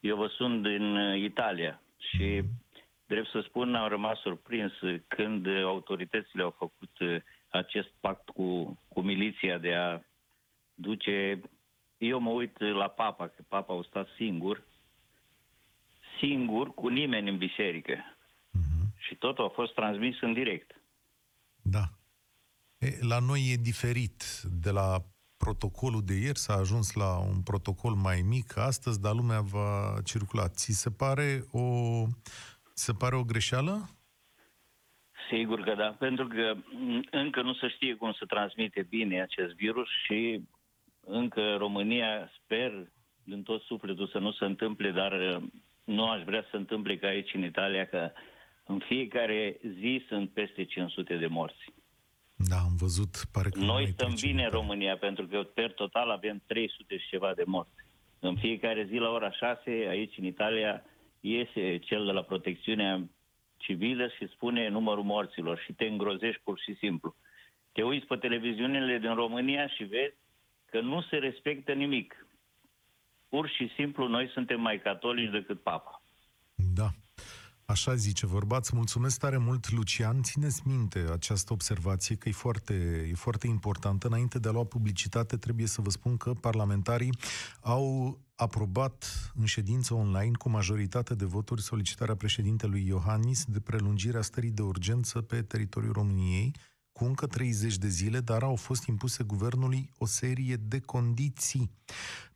Eu vă sunt din uh, Italia și, mm. drept să spun, am rămas surprins când autoritățile au făcut uh, acest pact cu, cu miliția de a duce... Eu mă uit la papa, că papa a stat singur singur cu nimeni în biserică. Uh-huh. Și totul a fost transmis în direct. Da. E, la noi e diferit. De la protocolul de ieri s-a ajuns la un protocol mai mic astăzi, dar lumea va circula. Ți se pare o, se pare o greșeală? Sigur că da, pentru că încă nu se știe cum să transmite bine acest virus și încă România sper din tot sufletul să nu se întâmple, dar nu aș vrea să întâmple ca aici în Italia, că în fiecare zi sunt peste 500 de morți. Da, am văzut, pare că Noi stăm bine în România, pentru că per total avem 300 și ceva de morți. În fiecare zi la ora 6, aici în Italia, iese cel de la protecțiunea civilă și spune numărul morților și te îngrozești pur și simplu. Te uiți pe televiziunile din România și vezi că nu se respectă nimic pur și simplu noi suntem mai catolici decât papa. Da. Așa zice vorba. Îți mulțumesc tare mult, Lucian. Țineți minte această observație, că e foarte, e foarte importantă. Înainte de a lua publicitate, trebuie să vă spun că parlamentarii au aprobat în ședință online cu majoritate de voturi solicitarea președintelui Iohannis de prelungirea stării de urgență pe teritoriul României cu încă 30 de zile, dar au fost impuse guvernului o serie de condiții.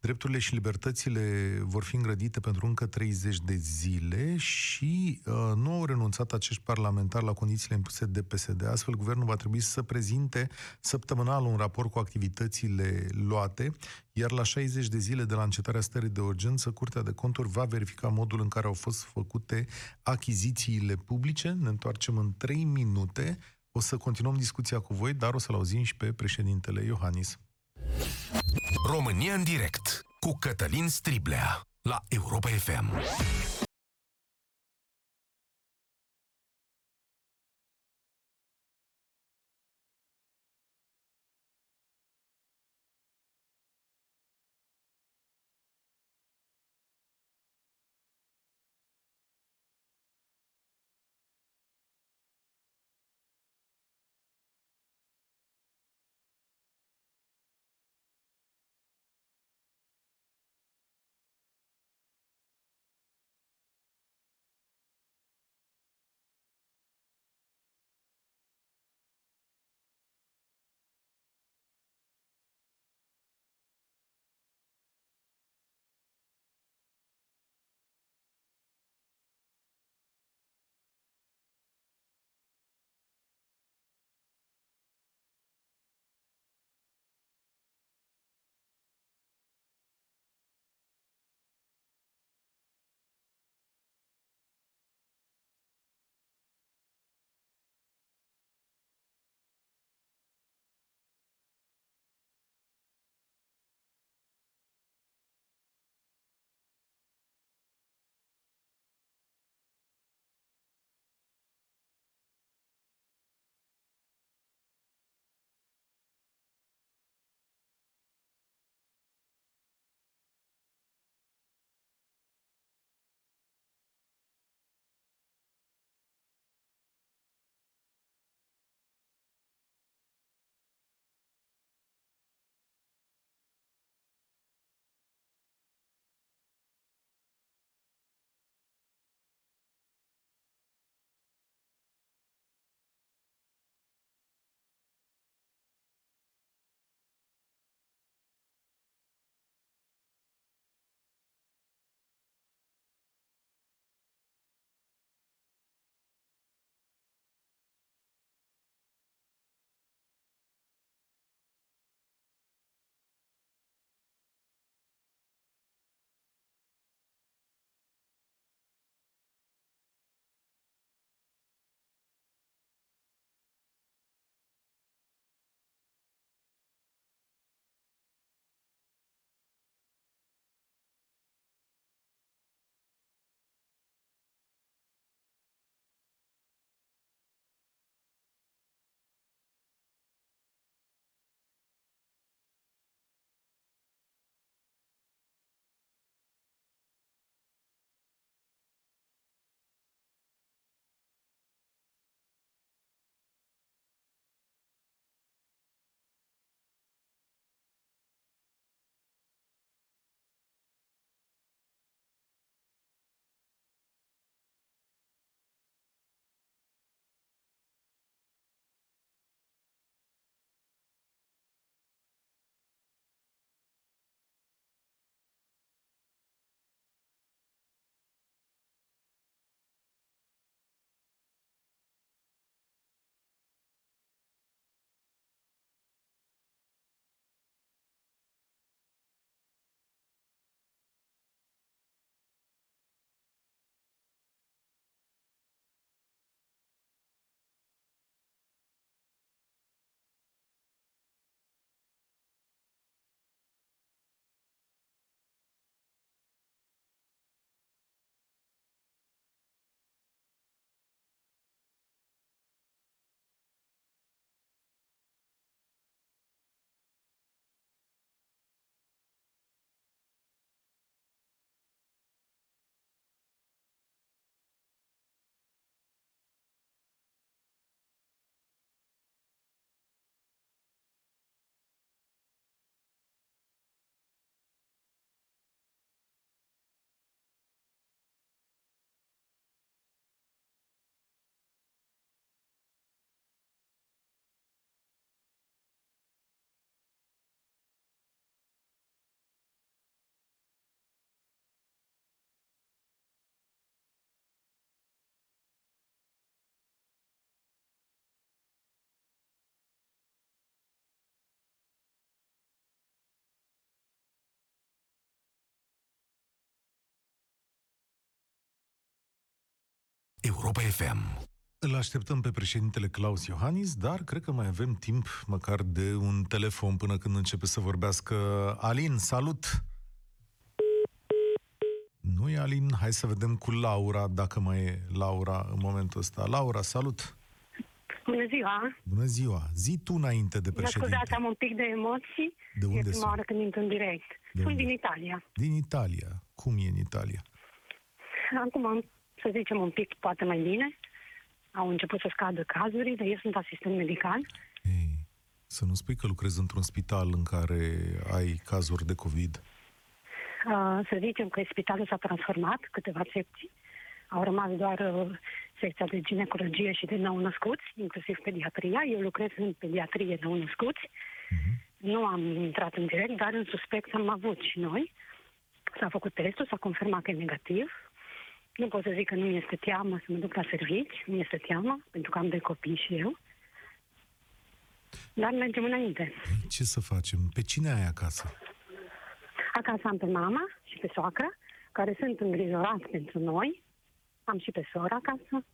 Drepturile și libertățile vor fi îngrădite pentru încă 30 de zile și uh, nu au renunțat acești parlamentari la condițiile impuse de PSD. Astfel, guvernul va trebui să prezinte săptămânal un raport cu activitățile luate, iar la 60 de zile de la încetarea stării de urgență, Curtea de Conturi va verifica modul în care au fost făcute achizițiile publice. Ne întoarcem în 3 minute O să continuăm discuția cu voi, dar o să-l auzim și pe președintele Iohannis. România în direct cu Cătălin Striblea la Europa FM. Europa FM. Îl așteptăm pe președintele Claus Iohannis, dar cred că mai avem timp măcar de un telefon până când începe să vorbească Alin. Salut! Nu e Alin, hai să vedem cu Laura, dacă mai e Laura în momentul ăsta. Laura, salut! Bună ziua! Bună ziua! Zi tu înainte de președinte. Mă scuzați, am un pic de emoții. De unde E prima sunt? oară când intru în direct. De Sunt unde? din Italia. Din Italia. Cum e în Italia? Acum, am, să zicem, un pic poate mai bine. Au început să scadă cazurile, eu sunt asistent medical. Ei, să nu spui că lucrezi într-un spital în care ai cazuri de COVID. Uh, să zicem că spitalul s-a transformat, câteva secții. Au rămas doar uh, secția de ginecologie și de nou-născuți, inclusiv pediatria. Eu lucrez în pediatrie nou-născuți. Nu am intrat în direct, dar în suspect am avut și noi. S-a făcut testul, s-a confirmat că e negativ. Nu pot să zic că nu este teamă să mă duc la servici, nu este teamă, pentru că am de copii și eu. Dar mergem înainte. Ce să facem? Pe cine ai acasă? Acasă am pe mama și pe soacră, care sunt îngrijorați pentru noi. Am și pe sora acasă.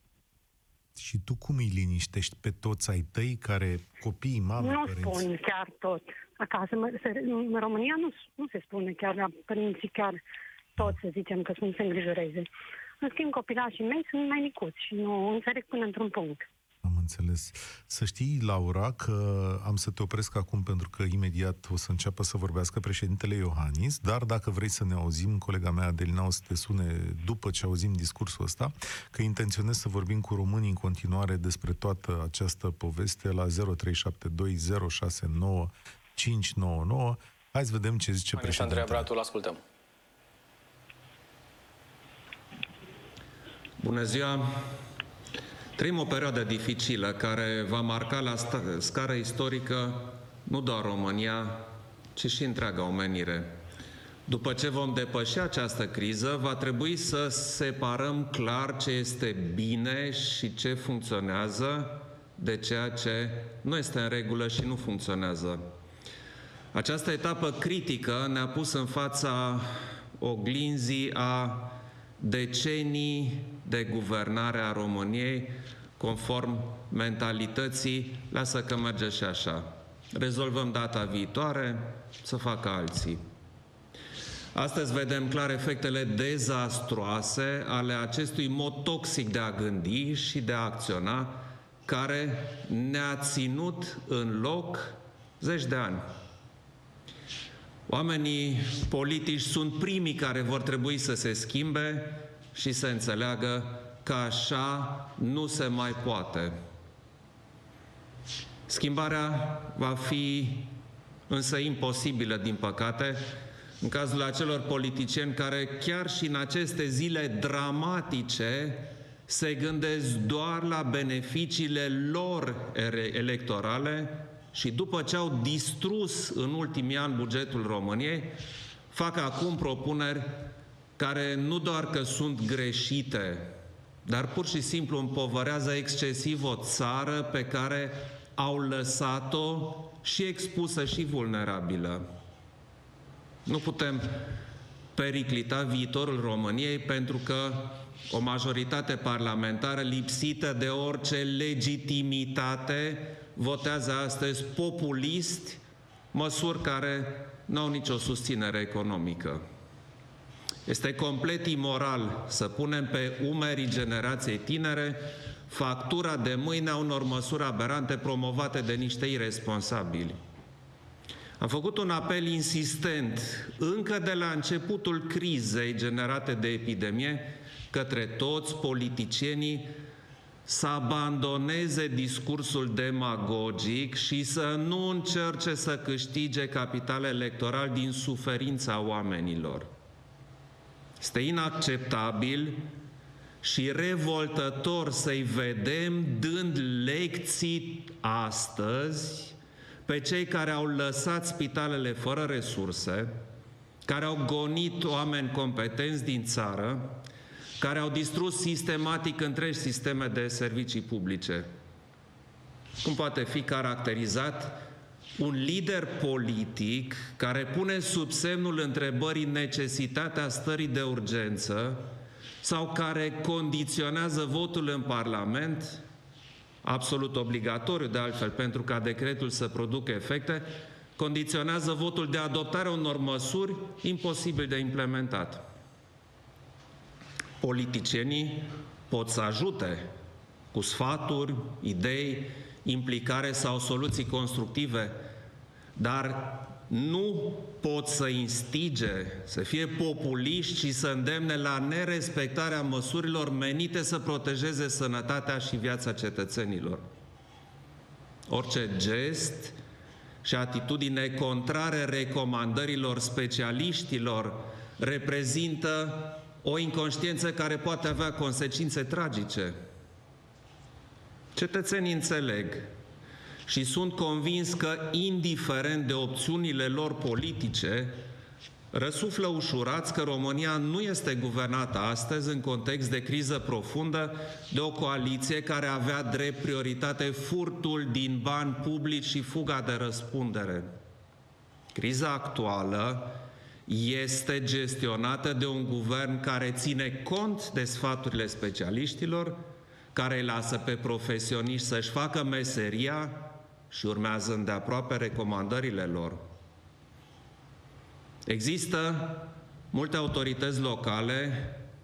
Și tu cum îi liniștești pe toți ai tăi care, copiii, mame, nu părinți? spun chiar tot. Acasă, mă, se, în România nu, nu se spune chiar la părinții chiar tot, să zicem, că sunt se îngrijoreze. În schimb, copilașii mei sunt mai micuți și nu înțeleg până într-un punct. Am înțeles. Să știi, Laura, că am să te opresc acum pentru că imediat o să înceapă să vorbească președintele Iohannis, dar dacă vrei să ne auzim, colega mea Adelina o să te sune după ce auzim discursul ăsta, că intenționez să vorbim cu românii în continuare despre toată această poveste la 0372069599. Hai să vedem ce zice Și Andreea președintele. Bratul, ascultăm. Bună ziua! Trăim o perioadă dificilă care va marca la sta- scară istorică nu doar România, ci și întreaga omenire. După ce vom depăși această criză, va trebui să separăm clar ce este bine și ce funcționează de ceea ce nu este în regulă și nu funcționează. Această etapă critică ne-a pus în fața oglinzii a decenii de guvernare a României conform mentalității, lasă că merge și așa. Rezolvăm data viitoare, să facă alții. Astăzi vedem clar efectele dezastroase ale acestui mod toxic de a gândi și de a acționa, care ne-a ținut în loc zeci de ani. Oamenii politici sunt primii care vor trebui să se schimbe și să înțeleagă că așa nu se mai poate. Schimbarea va fi însă imposibilă, din păcate, în cazul acelor politicieni care chiar și în aceste zile dramatice se gândesc doar la beneficiile lor ere- electorale și după ce au distrus în ultimii ani bugetul României, fac acum propuneri care nu doar că sunt greșite, dar pur și simplu împovărează excesiv o țară pe care au lăsat-o și expusă și vulnerabilă. Nu putem periclita viitorul României pentru că o majoritate parlamentară lipsită de orice legitimitate votează astăzi populist măsuri care nu au nicio susținere economică. Este complet imoral să punem pe umerii generației tinere factura de mâine a unor măsuri aberante promovate de niște irresponsabili. Am făcut un apel insistent, încă de la începutul crizei generate de epidemie, către toți politicienii să abandoneze discursul demagogic și să nu încerce să câștige capital electoral din suferința oamenilor. Este inacceptabil și revoltător să-i vedem dând lecții astăzi pe cei care au lăsat spitalele fără resurse, care au gonit oameni competenți din țară, care au distrus sistematic întregi sisteme de servicii publice. Cum poate fi caracterizat un lider politic care pune sub semnul întrebării necesitatea stării de urgență sau care condiționează votul în Parlament absolut obligatoriu de altfel pentru ca decretul să producă efecte, condiționează votul de adoptare unor măsuri imposibil de implementat. Politicienii pot să ajute cu sfaturi, idei, implicare sau soluții constructive, dar nu pot să instige, să fie populiști și să îndemne la nerespectarea măsurilor menite să protejeze sănătatea și viața cetățenilor. Orice gest și atitudine contrare recomandărilor specialiștilor reprezintă o inconștiență care poate avea consecințe tragice. Cetățenii înțeleg și sunt convins că, indiferent de opțiunile lor politice, răsuflă ușurați că România nu este guvernată astăzi în context de criză profundă de o coaliție care avea drept prioritate furtul din bani publici și fuga de răspundere. Criza actuală este gestionată de un guvern care ține cont de sfaturile specialiștilor, care îi lasă pe profesioniști să-și facă meseria și urmează îndeaproape recomandările lor. Există multe autorități locale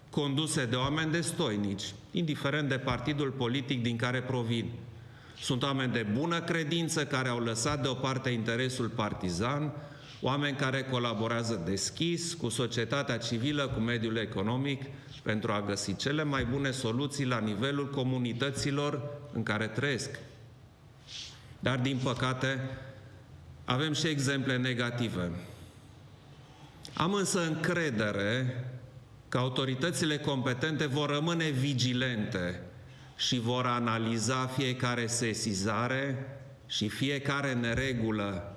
conduse de oameni destoinici, indiferent de partidul politic din care provin. Sunt oameni de bună credință care au lăsat deoparte interesul partizan, oameni care colaborează deschis cu societatea civilă, cu mediul economic, pentru a găsi cele mai bune soluții la nivelul comunităților în care trăiesc. Dar, din păcate, avem și exemple negative. Am însă încredere că autoritățile competente vor rămâne vigilente și vor analiza fiecare sesizare și fiecare neregulă.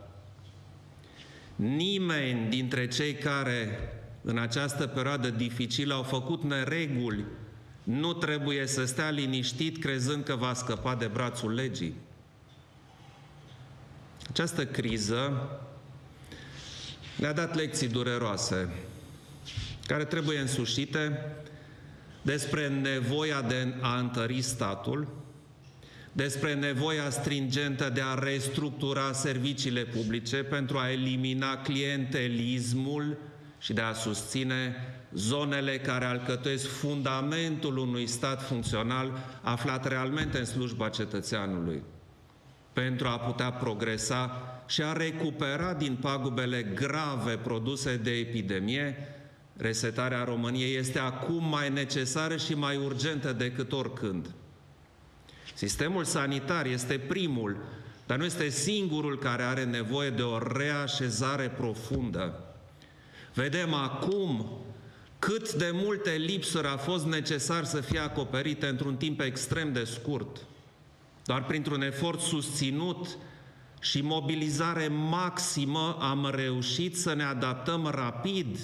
Nimeni dintre cei care în această perioadă dificilă au făcut nereguli nu trebuie să stea liniștit crezând că va scăpa de brațul legii. Această criză ne-a dat lecții dureroase, care trebuie însușite despre nevoia de a întări statul, despre nevoia stringentă de a restructura serviciile publice pentru a elimina clientelismul și de a susține zonele care alcătuiesc fundamentul unui stat funcțional aflat realmente în slujba cetățeanului pentru a putea progresa și a recupera din pagubele grave produse de epidemie, resetarea României este acum mai necesară și mai urgentă decât oricând. Sistemul sanitar este primul, dar nu este singurul care are nevoie de o reașezare profundă. Vedem acum cât de multe lipsuri a fost necesar să fie acoperite într-un timp extrem de scurt. Doar printr-un efort susținut și mobilizare maximă am reușit să ne adaptăm rapid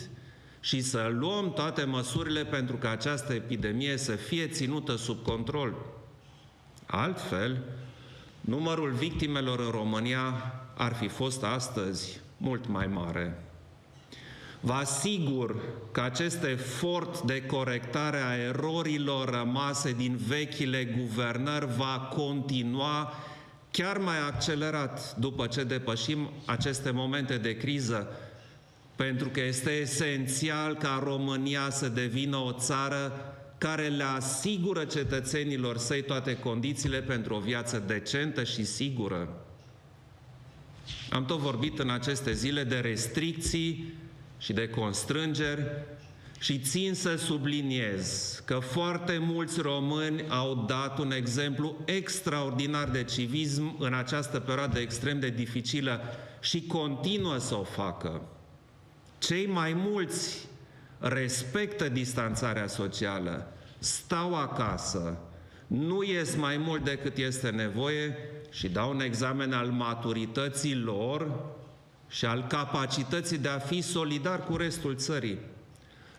și să luăm toate măsurile pentru ca această epidemie să fie ținută sub control. Altfel, numărul victimelor în România ar fi fost astăzi mult mai mare. Vă asigur că acest efort de corectare a erorilor rămase din vechile guvernări va continua chiar mai accelerat după ce depășim aceste momente de criză, pentru că este esențial ca România să devină o țară care le asigură cetățenilor săi toate condițiile pentru o viață decentă și sigură. Am tot vorbit în aceste zile de restricții și de constrângeri și țin să subliniez că foarte mulți români au dat un exemplu extraordinar de civism în această perioadă extrem de dificilă și continuă să o facă. Cei mai mulți respectă distanțarea socială, stau acasă, nu ies mai mult decât este nevoie și dau un examen al maturității lor și al capacității de a fi solidar cu restul țării.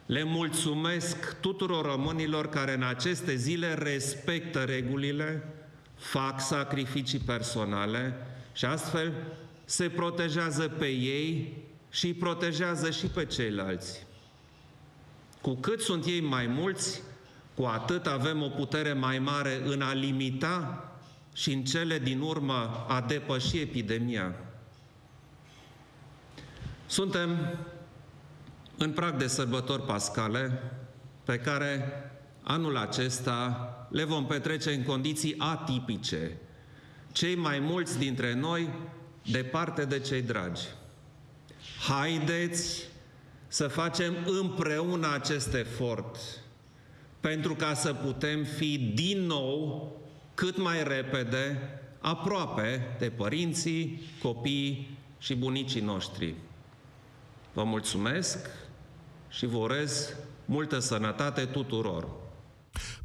Le mulțumesc tuturor românilor care în aceste zile respectă regulile, fac sacrificii personale și astfel se protejează pe ei și îi protejează și pe ceilalți. Cu cât sunt ei mai mulți, cu atât avem o putere mai mare în a limita și în cele din urmă a depăși epidemia. Suntem în prag de sărbători pascale pe care anul acesta le vom petrece în condiții atipice, cei mai mulți dintre noi departe de cei dragi. Haideți să facem împreună acest efort pentru ca să putem fi din nou cât mai repede aproape de părinții, copiii și bunicii noștri. Vă mulțumesc și vă urez multă sănătate tuturor.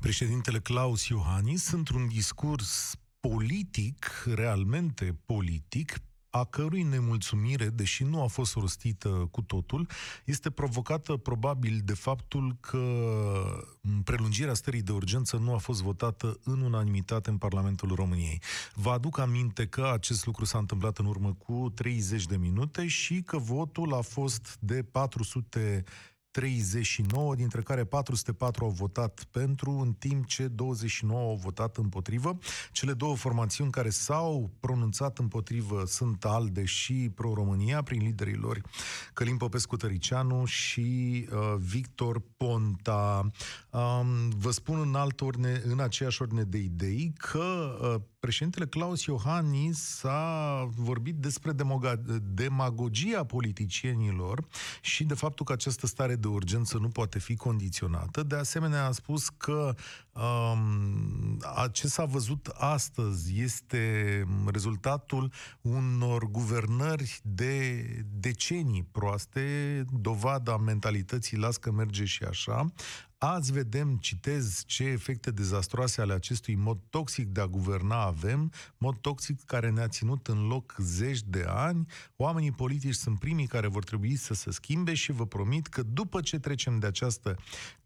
Președintele Claus Iohannis, într-un discurs politic, realmente politic, a cărui nemulțumire, deși nu a fost rostită cu totul, este provocată probabil de faptul că prelungirea stării de urgență nu a fost votată în unanimitate în Parlamentul României. Vă aduc aminte că acest lucru s-a întâmplat în urmă cu 30 de minute și că votul a fost de 400 39, dintre care 404 au votat pentru, în timp ce 29 au votat împotrivă. Cele două formațiuni care s-au pronunțat împotrivă sunt ALDE și Pro-România, prin liderii lor Călim Popescu Tăricianu și uh, Victor Ponta. Um, vă spun în, alt ordine, în aceeași ordine de idei că uh, președintele Claus Iohannis a vorbit despre demagogia politicienilor și de faptul că această stare de urgență nu poate fi condiționată. De asemenea, a spus că um, ce s-a văzut astăzi este rezultatul unor guvernări de decenii proaste, dovada mentalității las că merge și așa, Azi vedem, citez, ce efecte dezastroase ale acestui mod toxic de a guverna avem, mod toxic care ne-a ținut în loc zeci de ani. Oamenii politici sunt primii care vor trebui să se schimbe și vă promit că după ce trecem de această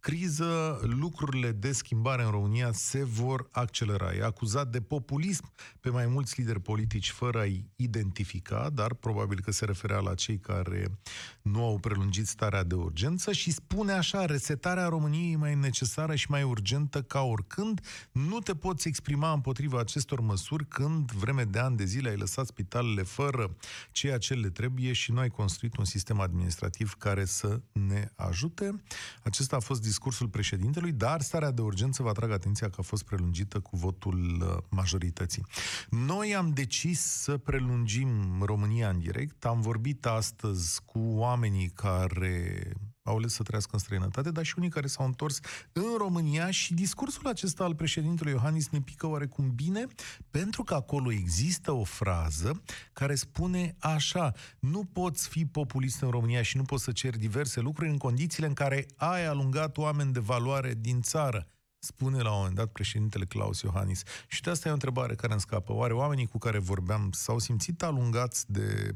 criză, lucrurile de schimbare în România se vor accelera. E acuzat de populism pe mai mulți lideri politici fără a-i identifica, dar probabil că se referea la cei care nu au prelungit starea de urgență și spune așa, resetarea României e mai necesară și mai urgentă ca oricând. Nu te poți exprima împotriva acestor măsuri când vreme de ani de zile ai lăsat spitalele fără ceea ce le trebuie și nu ai construit un sistem administrativ care să ne ajute. Acesta a fost discursul președintelui, dar starea de urgență, vă atrag atenția că a fost prelungită cu votul uh, majorității. Noi am decis să prelungim România în direct. Am vorbit astăzi cu oamenii care au ales să trăiască în străinătate, dar și unii care s-au întors în România și discursul acesta al președintelui Iohannis ne pică oarecum bine, pentru că acolo există o frază care spune așa, nu poți fi populist în România și nu poți să ceri diverse lucruri în condițiile în care ai alungat oameni de valoare din țară spune la un moment dat președintele Claus Iohannis. Și de asta e o întrebare care îmi scapă. Oare oamenii cu care vorbeam s-au simțit alungați de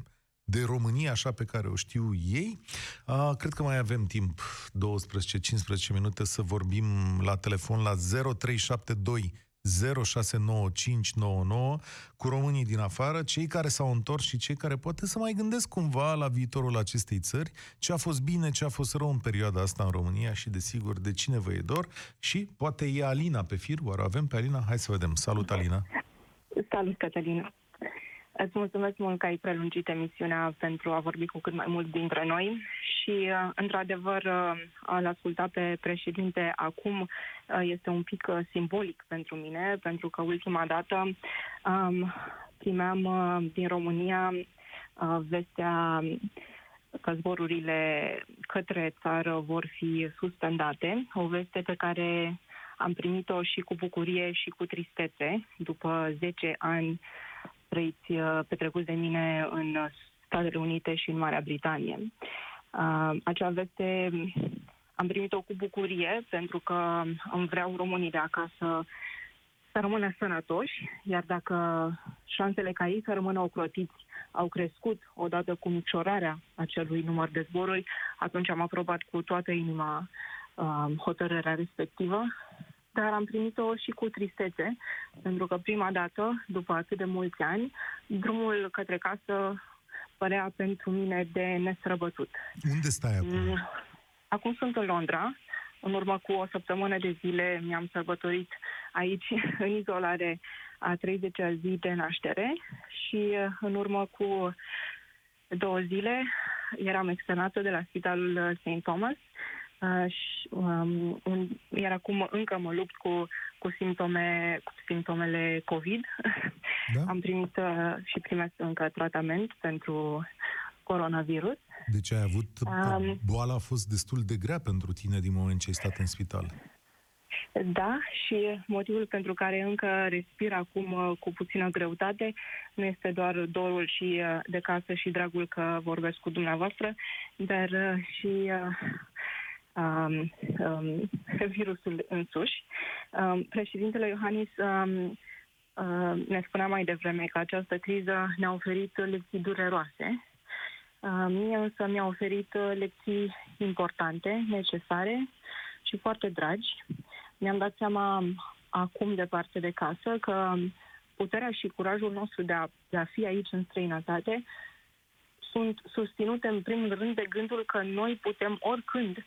de România, așa pe care o știu ei. Uh, cred că mai avem timp, 12-15 minute, să vorbim la telefon la 0372 069599 cu românii din afară, cei care s-au întors și cei care poate să mai gândesc cumva la viitorul acestei țări, ce a fost bine, ce a fost rău în perioada asta în România și, desigur, de cine vă e dor și poate e Alina pe fir, oare avem pe Alina? Hai să vedem. Salut, Alina! Salut, Cătălina! Îți mulțumesc mult că ai prelungit emisiunea pentru a vorbi cu cât mai mult dintre noi și, uh, într-adevăr, uh, a-l asculta pe președinte acum uh, este un pic simbolic pentru mine, pentru că ultima dată um, primeam din România vestea că zborurile către țară vor fi suspendate, o veste pe care am primit-o și cu bucurie și cu tristețe după 10 ani trăiți, uh, petrecuți de mine în Statele Unite și în Marea Britanie. Uh, acea veste am primit-o cu bucurie pentru că îmi vreau românii de acasă să rămână sănătoși, iar dacă șansele ca ei să rămână ocrotiți au crescut odată cu micșorarea acelui număr de zboruri, atunci am aprobat cu toată inima uh, hotărârea respectivă dar am primit-o și cu tristețe, pentru că prima dată, după atât de mulți ani, drumul către casă părea pentru mine de nestrăbătut. Unde stai acum? Mm, acum sunt în Londra. În urmă cu o săptămână de zile mi-am sărbătorit aici, în izolare, a 30-a zi de naștere și uh, în urmă cu două zile eram externată de la Spitalul St. Thomas uh, și, um, un, iar acum încă mă lupt cu, cu, simptome, cu simptomele COVID. Da? Am primit uh, și primesc încă tratament pentru coronavirus. Deci ai avut, um, boala a fost destul de grea pentru tine din moment ce ai stat în spital. Da, și motivul pentru care încă respir acum uh, cu puțină greutate nu este doar dorul și uh, de casă și dragul că vorbesc cu dumneavoastră, dar uh, și um, um, virusul însuși. Um, președintele Iohannis um, uh, ne spunea mai devreme că această criză ne-a oferit lecții dureroase. Uh, mie însă mi-a oferit lecții importante, necesare și foarte dragi mi-am dat seama acum de parte de casă că puterea și curajul nostru de a, de a fi aici în străinătate sunt susținute în primul rând de gândul că noi putem oricând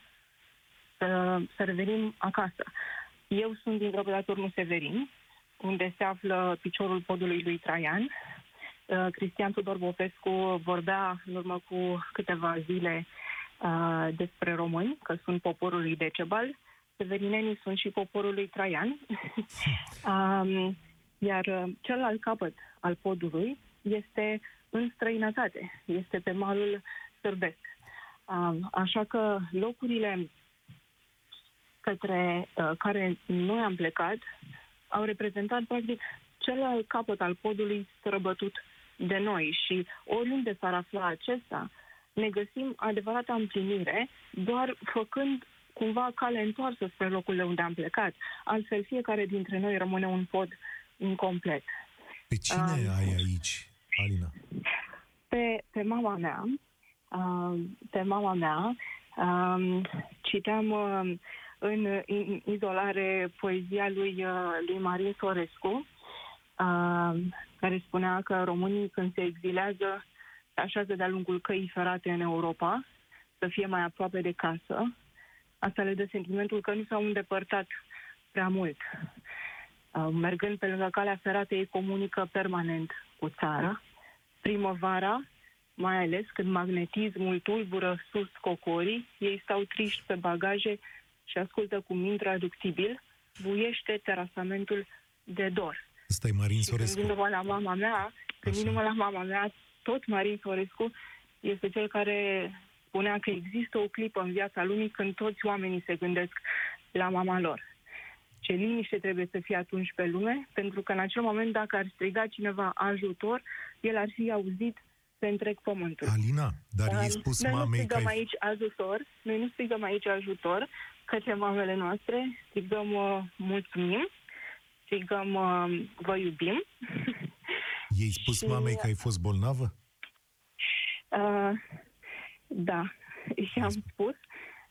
să, să revenim acasă. Eu sunt din drobădator nu Severin, unde se află piciorul podului lui Traian. Uh, Cristian Tudor Bopescu vorbea în urmă cu câteva zile uh, despre români, că sunt poporul lui Decebal severinenii sunt și poporul lui Traian, um, iar uh, celălalt capăt al podului este în străinătate, este pe malul sârbesc. Um, așa că locurile către uh, care noi am plecat au reprezentat, practic, celălalt capăt al podului străbătut de noi și oriunde s-ar afla acesta, ne găsim adevărata împlinire doar făcând cumva cale întoarsă spre locurile unde am plecat. Altfel, fiecare dintre noi rămâne un pod incomplet. Pe cine uh, ai aici, Alina? Pe, pe mama mea. Uh, pe mama mea. Uh, citeam uh, în, în izolare poezia lui, uh, lui Marin Sorescu, uh, care spunea că românii când se exilează se așează de-a lungul căii ferate în Europa, să fie mai aproape de casă, Asta le dă sentimentul că nu s-au îndepărtat prea mult. Uh, mergând pe lângă calea ferată, ei comunică permanent cu țara. Primăvara, mai ales când magnetismul tulbură sus cocorii, ei stau triști pe bagaje și ascultă cu min traductibil, buiește terasamentul de dor. Ăsta e Marin Sorescu. Gândindu-mă la mama mea, gândindu-mă la mama mea, tot Marin Sorescu este cel care spunea că există o clipă în viața lumii când toți oamenii se gândesc la mama lor. Ce liniște trebuie să fie atunci pe lume, pentru că în acel moment, dacă ar striga cineva ajutor, el ar fi auzit pe întreg pământul. Alina, dar i spus noi mamei nu strigăm că ai... aici ajutor, noi nu strigăm aici ajutor către mamele noastre, strigăm uh, mulțumim, strigăm uh, vă iubim. I-ai spus și... mamei că ai fost bolnavă? Uh, da, și am spus,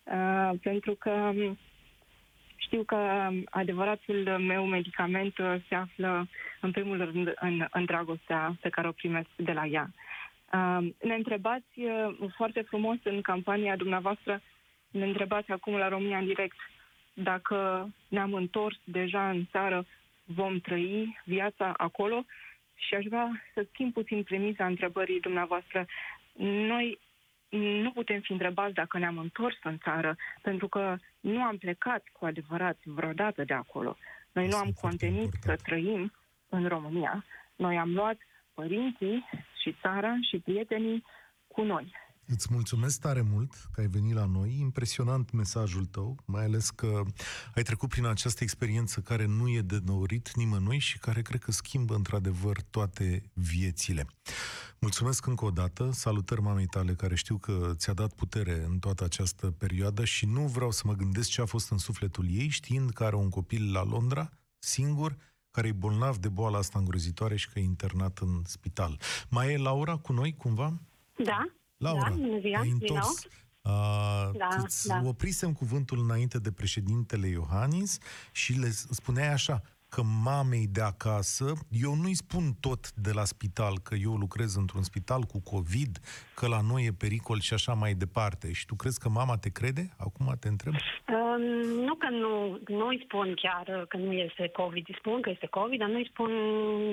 uh, pentru că știu că adevăratul meu medicament uh, se află în primul rând în, în dragostea pe care o primesc de la ea. Uh, ne întrebați uh, foarte frumos în campania dumneavoastră, ne întrebați acum la România în direct dacă ne-am întors deja în țară, vom trăi viața acolo și aș vrea să schimb puțin premisa întrebării dumneavoastră. Noi nu putem fi întrebați dacă ne-am întors în țară, pentru că nu am plecat cu adevărat vreodată de acolo. Noi nu am contenit să trăim în România. Noi am luat părinții și țara și prietenii cu noi. Îți mulțumesc tare mult că ai venit la noi. Impresionant mesajul tău, mai ales că ai trecut prin această experiență care nu e de norit nimănui și care cred că schimbă într-adevăr toate viețile. Mulțumesc încă o dată, salutări mamei tale care știu că ți-a dat putere în toată această perioadă și nu vreau să mă gândesc ce a fost în sufletul ei, știind că are un copil la Londra, singur, care e bolnav de boala asta îngrozitoare și că e internat în spital. Mai e Laura cu noi cumva? Da. Laura, da, bună ziua, ai întors. Uh, da, îți da. oprisem cuvântul înainte de președintele Iohannis și le spuneai așa, că mamei de acasă, eu nu-i spun tot de la spital, că eu lucrez într-un spital cu COVID, că la noi e pericol și așa mai departe. Și tu crezi că mama te crede? Acum te întreb. Um, nu că nu, nu îi spun chiar că nu este COVID, îi spun că este COVID, dar nu îi spun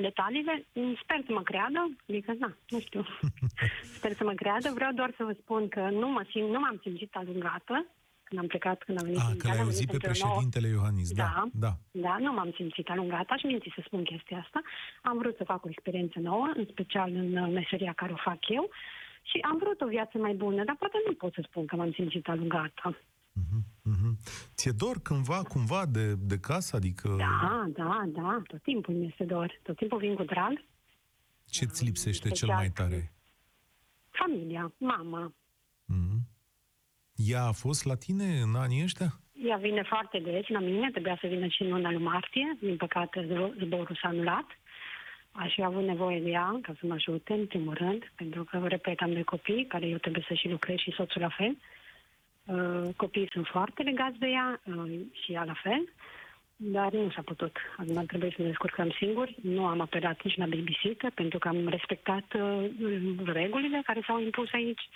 detaliile. Sper să mă creadă, adică, na, nu știu. Sper să mă creadă. Vreau doar să vă spun că nu, mă simt, nu m-am simțit alungată când am plecat, când am venit A, că l-ai auzit pe președintele Iohannis, da, da. Da, da nu m-am simțit alungat, aș minți să spun chestia asta. Am vrut să fac o experiență nouă, în special în uh, meseria care o fac eu, și am vrut o viață mai bună, dar poate nu pot să spun că m-am simțit alungată. Uh-huh, uh-huh. Ți-e dor cândva, cumva de, de casă? Adică... Da, da, da, tot timpul mi este dor. Tot timpul vin cu drag. Ce-ți lipsește cel mai tare? Familia, mama. Uh-huh. Ea a fost la tine în anii ăștia? Ea vine foarte des la mine, trebuia să vină și în luna lui martie. Din păcate, zborul s-a anulat. Aș fi avut nevoie de ea ca să mă ajute, în primul rând, pentru că, repet, am doi copii, care eu trebuie să și lucrez și soțul la fel. Uh, copiii sunt foarte legați de ea uh, și ea la fel, dar nu s-a putut. Acum trebuie să ne descurcăm singuri. Nu am apelat nici la babysitter, pentru că am respectat uh, regulile care s-au impus aici.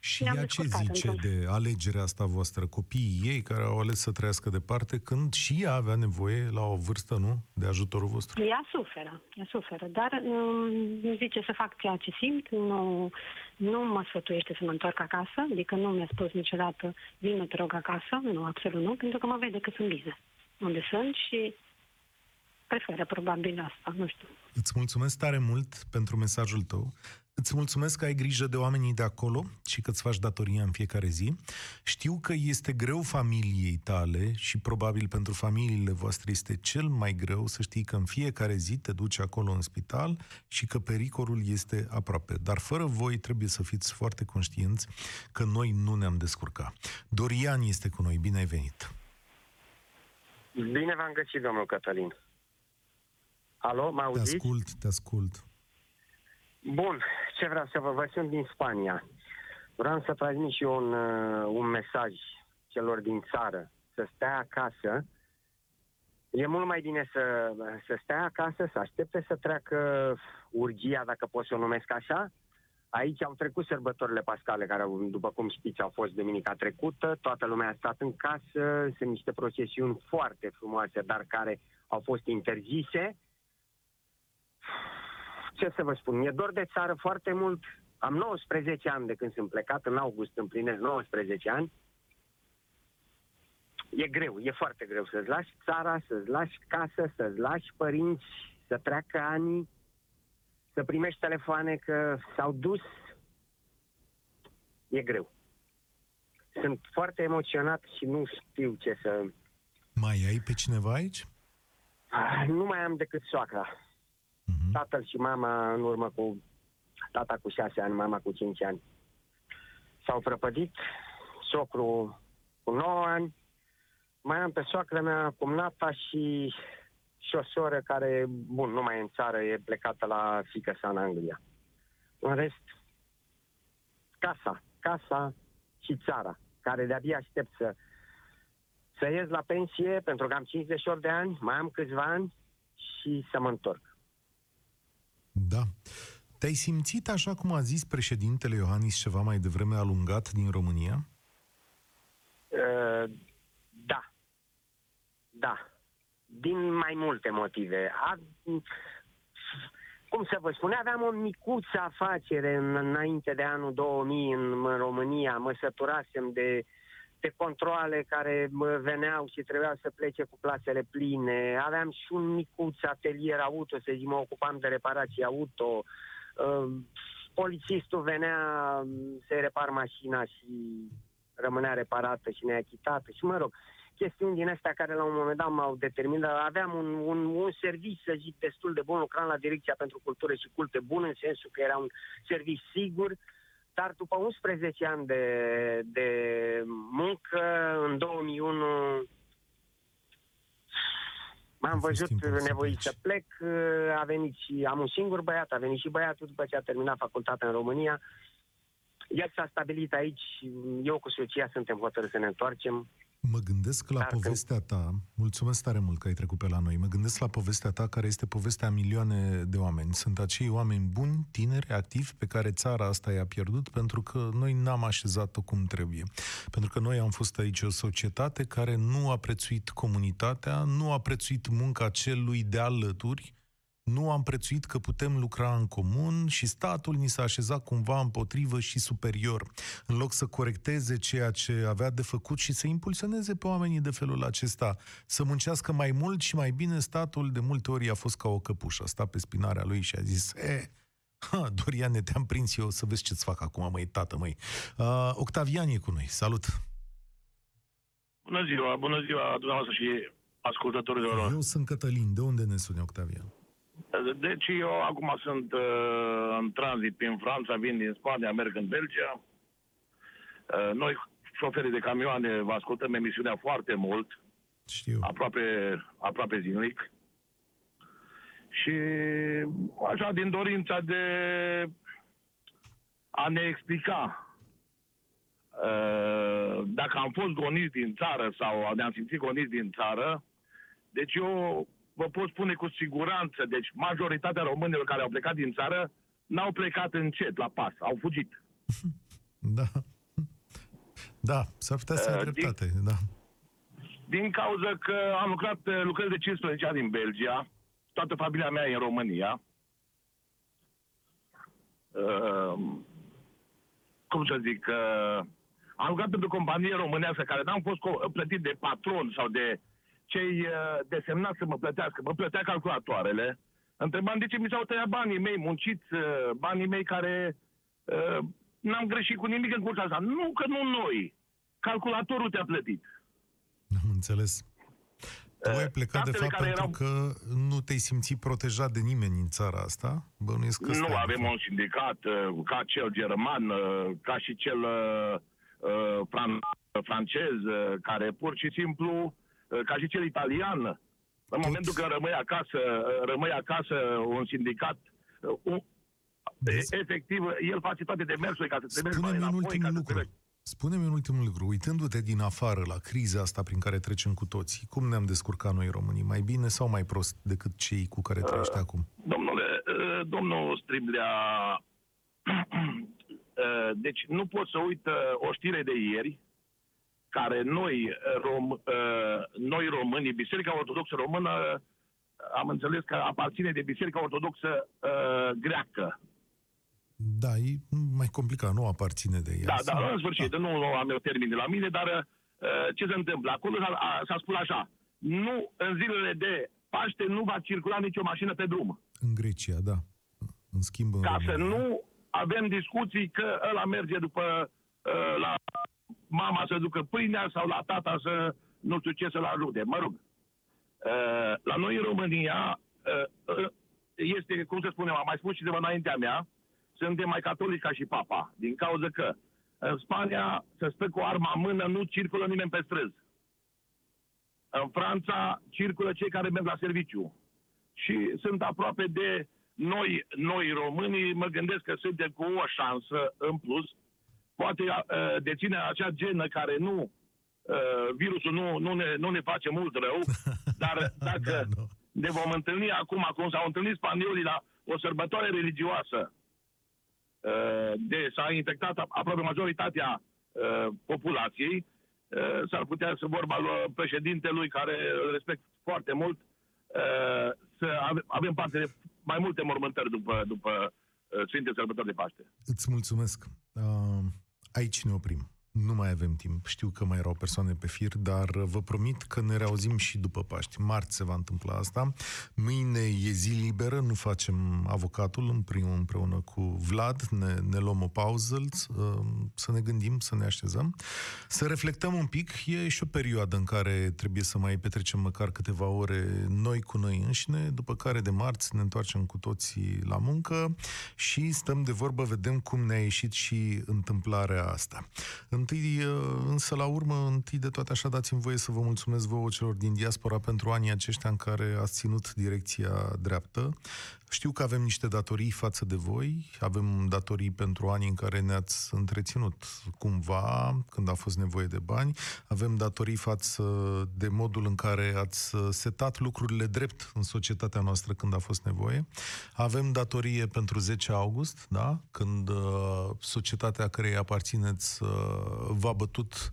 Și ea ce zice de alegerea asta voastră? Copiii ei care au ales să trăiască departe când și ea avea nevoie la o vârstă, nu? De ajutorul vostru? Ea suferă, ea suferă, dar um, zice să fac ceea ce simt, nu, nu mă sfătuiește să mă întorc acasă, adică nu mi-a spus niciodată, vină te rog acasă, nu, absolut nu, pentru că mă vede că sunt bine unde sunt și preferă probabil asta, nu știu. Îți mulțumesc tare mult pentru mesajul tău. Îți mulțumesc că ai grijă de oamenii de acolo și că îți faci datoria în fiecare zi. Știu că este greu familiei tale și probabil pentru familiile voastre este cel mai greu să știi că în fiecare zi te duci acolo în spital și că pericolul este aproape. Dar fără voi trebuie să fiți foarte conștienți că noi nu ne-am descurcat. Dorian este cu noi. Bine ai venit! Bine v-am găsit, domnul Cătălin. Alo, mă auziți? Te ascult, te ascult. Bun, ce vreau să vă văd, sunt din Spania. Vreau să transmit și eu un, uh, un mesaj celor din țară, să stea acasă. E mult mai bine să, să stea acasă, să aștepte să treacă urgia, dacă pot să o numesc așa. Aici au trecut sărbătorile pascale, care, după cum știți, au fost duminica trecută. Toată lumea a stat în casă. Sunt niște procesiuni foarte frumoase, dar care au fost interzise ce să vă spun, mi-e dor de țară foarte mult. Am 19 ani de când sunt plecat, în august împlinesc 19 ani. E greu, e foarte greu să-ți lași țara, să-ți lași casă, să-ți lași părinți, să treacă ani, să primești telefoane că s-au dus. E greu. Sunt foarte emoționat și nu știu ce să... Mai ai pe cineva aici? Ah, nu mai am decât soacra. Uh-huh. Tatăl și mama în urmă cu... Tata cu șase ani, mama cu cinci ani. S-au prăpădit, socru cu 9 ani, mai am pe soacră mea, cumnata și, și o soră care, bun, nu mai e în țară, e plecată la fică sa în Anglia. În rest, casa, casa și țara, care de-abia aștept să, să ies la pensie, pentru că am 58 de ani, mai am câțiva ani și să mă întorc. Da. Te-ai simțit, așa cum a zis președintele Iohannis ceva mai devreme, alungat din România? Uh, da. Da. Din mai multe motive. A, cum să vă spun, aveam o micuță afacere în, înainte de anul 2000 în, în România. Mă săturasem de uh, de controle care veneau și trebuia să plece cu plasele pline. Aveam și un micuț atelier auto, să zic, mă ocupam de reparații auto. Uh, polițistul venea să-i repar mașina și rămânea reparată și neachitată și, mă rog, chestiuni din astea care la un moment dat m-au determinat. Aveam un, un, un serviciu, să zic, destul de bun, lucram la Direcția pentru Cultură și Culte bun, în sensul că era un serviciu sigur, uh, dar după 11 ani de, de muncă, în 2001 m-am văzut nevoit să plec, a venit și am un singur băiat, a venit și băiatul după ce a terminat facultatea în România. El s-a stabilit aici, eu cu soția suntem hotărâți să ne întoarcem. Mă gândesc la Dar povestea ta, mulțumesc tare mult că ai trecut pe la noi, mă gândesc la povestea ta care este povestea a milioane de oameni. Sunt acei oameni buni, tineri, activi, pe care țara asta i-a pierdut pentru că noi n-am așezat-o cum trebuie. Pentru că noi am fost aici o societate care nu a prețuit comunitatea, nu a prețuit munca celui de alături, nu am prețuit că putem lucra în comun și statul ni s-a așezat cumva împotrivă și superior, în loc să corecteze ceea ce avea de făcut și să impulsioneze pe oamenii de felul acesta, să muncească mai mult și mai bine, statul de multe ori a fost ca o căpușă, a stat pe spinarea lui și a zis, e, ha, Doriane, te-am prins eu, să vezi ce-ți fac acum, măi, tată, măi. Uh, Octavian e cu noi, salut! Bună ziua, bună ziua dumneavoastră și ascultătorilor. Eu sunt Cătălin, de unde ne suni, Octavian? Deci eu acum sunt uh, în tranzit prin Franța, vin din Spania, merg în Belgia. Uh, noi, șoferii de camioane, vă ascultăm emisiunea foarte mult. Știu. Aproape, aproape zilnic. Și așa, din dorința de a ne explica uh, dacă am fost goniți din țară sau ne-am simțit goniți din țară, deci eu vă pot spune cu siguranță, deci majoritatea românilor care au plecat din țară n-au plecat încet, la pas, au fugit. Da. Da, s-ar putea să ai Uh, dreptate, da. Din cauza că am lucrat, uh, lucrez de 15 ani în Belgia, toată familia mea e în România. Uh, cum să zic, uh, am lucrat pentru companie românească care n-am fost co- plătit de patron sau de cei uh, desemnați să mă plătească. Mă plătea calculatoarele. Întrebam de ce mi s-au tăiat banii mei, munciți, uh, banii mei care uh, n-am greșit cu nimic în cursa asta. Nu că nu noi. Calculatorul te-a plătit. Am înțeles. Tu ai plecat, de statele fapt, care pentru erau- că nu te-ai simțit protejat de nimeni în țara asta? Bănuiesc că Nu stai, avem un sindicat uh, ca cel german, uh, ca și cel uh, uh, fran- francez, uh, care pur și simplu, uh, ca și cel italian, în momentul când rămâi acasă, uh, rămâi acasă un sindicat, uh, un, efectiv, el face toate demersurile ca să te mergi mai Spune-mi un înapoi, ultim ca să te lucru. mergi. Spune-mi un ultim lucru. Uitându-te din afară la criza asta prin care trecem cu toții, cum ne-am descurcat noi românii? Mai bine sau mai prost decât cei cu care trăiești Uh, acum? Domnule, uh, domnul Striblea, uh, deci nu pot să uit uh, o știre de ieri, care noi, uh, rom, uh, noi românii, Biserica Ortodoxă Română, uh, am înțeles că aparține de Biserica Ortodoxă uh, greacă. Da, e mai complicat, nu aparține de el. Da, da, în sfârșit, nu am eu termin de la mine, dar uh, ce se întâmplă? Acolo s-a, a- s-a spus așa, nu, în zilele de Paște nu va circula nicio mașină pe drum. În Grecia, da. În schimb, în ca să România. nu avem discuții că ăla merge după uh, la mama să ducă pâinea sau la tata să nu știu ce să-l ajute. Mă rog, uh, la noi în România uh, uh, este, cum să spunem, am mai spus și de înaintea mea, suntem mai catolici ca și papa, din cauza că în Spania să stă cu arma în mână, nu circulă nimeni pe străzi. În Franța circulă cei care merg la serviciu. Și sunt aproape de noi, noi românii, mă gândesc că suntem cu o șansă în plus. Poate uh, deține acea genă care nu, uh, virusul nu, nu, ne, nu ne face mult rău, dar dacă ne vom întâlni acum, cum s-au întâlnit spaniolii la o sărbătoare religioasă, uh, de s-a infectat aproape majoritatea uh, populației, uh, s-ar putea să vorba lui președintelui, care îl respect foarte mult, uh, să ave- avem parte de mai multe mormântări după, după uh, Sfinte Sărbători de Paște. Îți mulțumesc. Uh, aici ne oprim. Nu mai avem timp. Știu că mai erau persoane pe fir, dar vă promit că ne reauzim și după Paști. Marți se va întâmpla asta. Mâine e zi liberă, nu facem avocatul împreună, împreună cu Vlad. Ne, ne luăm o pauză, uh, să ne gândim, să ne așezăm, să reflectăm un pic. E și o perioadă în care trebuie să mai petrecem măcar câteva ore noi cu noi înșine, după care de marți ne întoarcem cu toții la muncă și stăm de vorbă, vedem cum ne-a ieșit și întâmplarea asta. În întâi, uh, însă la urmă, întâi de toate așa dați-mi voie să vă mulțumesc vouă celor din diaspora pentru anii aceștia în care ați ținut direcția dreaptă. Știu că avem niște datorii față de voi, avem datorii pentru anii în care ne-ați întreținut cumva, când a fost nevoie de bani, avem datorii față de modul în care ați setat lucrurile drept în societatea noastră când a fost nevoie. Avem datorie pentru 10 august, da? când uh, societatea care aparțineți uh, v-a bătut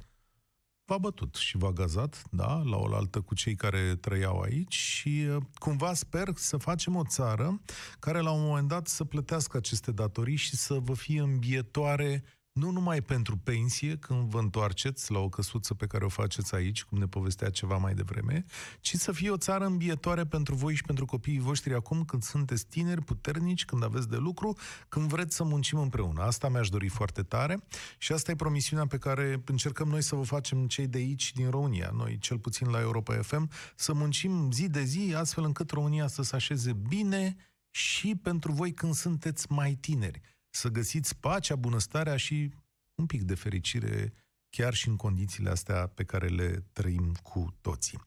v-a bătut și v-a gazat, da, la oaltă cu cei care trăiau aici și uh, cumva sper să facem o țară care la un moment dat să plătească aceste datorii și să vă fie îmbietoare nu numai pentru pensie, când vă întoarceți la o căsuță pe care o faceți aici, cum ne povestea ceva mai devreme, ci să fie o țară îmbietoare pentru voi și pentru copiii voștri acum când sunteți tineri, puternici, când aveți de lucru, când vreți să muncim împreună. Asta mi-aș dori foarte tare și asta e promisiunea pe care încercăm noi să vă facem cei de aici, din România, noi cel puțin la Europa FM, să muncim zi de zi, astfel încât România să se așeze bine și pentru voi când sunteți mai tineri să găsiți pacea, bunăstarea și un pic de fericire chiar și în condițiile astea pe care le trăim cu toții.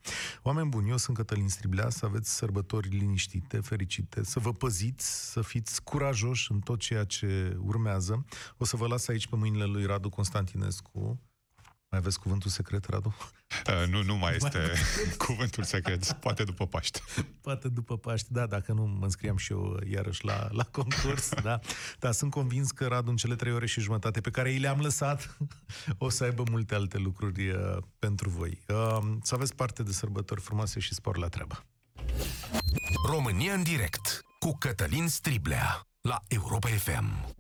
Oameni buni, eu sunt Cătălin Striblea, să aveți sărbători liniștite, fericite, să vă păziți, să fiți curajoși în tot ceea ce urmează. O să vă las aici pe mâinile lui Radu Constantinescu, mai aveți cuvântul secret, Radu? Uh, nu, nu mai este mai cuvântul secret. Poate după Paște. Poate după Paște, da, dacă nu mă înscriam și eu iarăși la, la concurs, da. Dar sunt convins că Radu în cele trei ore și jumătate pe care i le-am lăsat o să aibă multe alte lucruri uh, pentru voi. Uh, să aveți parte de sărbători frumoase și spor la treabă. România în direct cu Cătălin Striblea la Europa FM.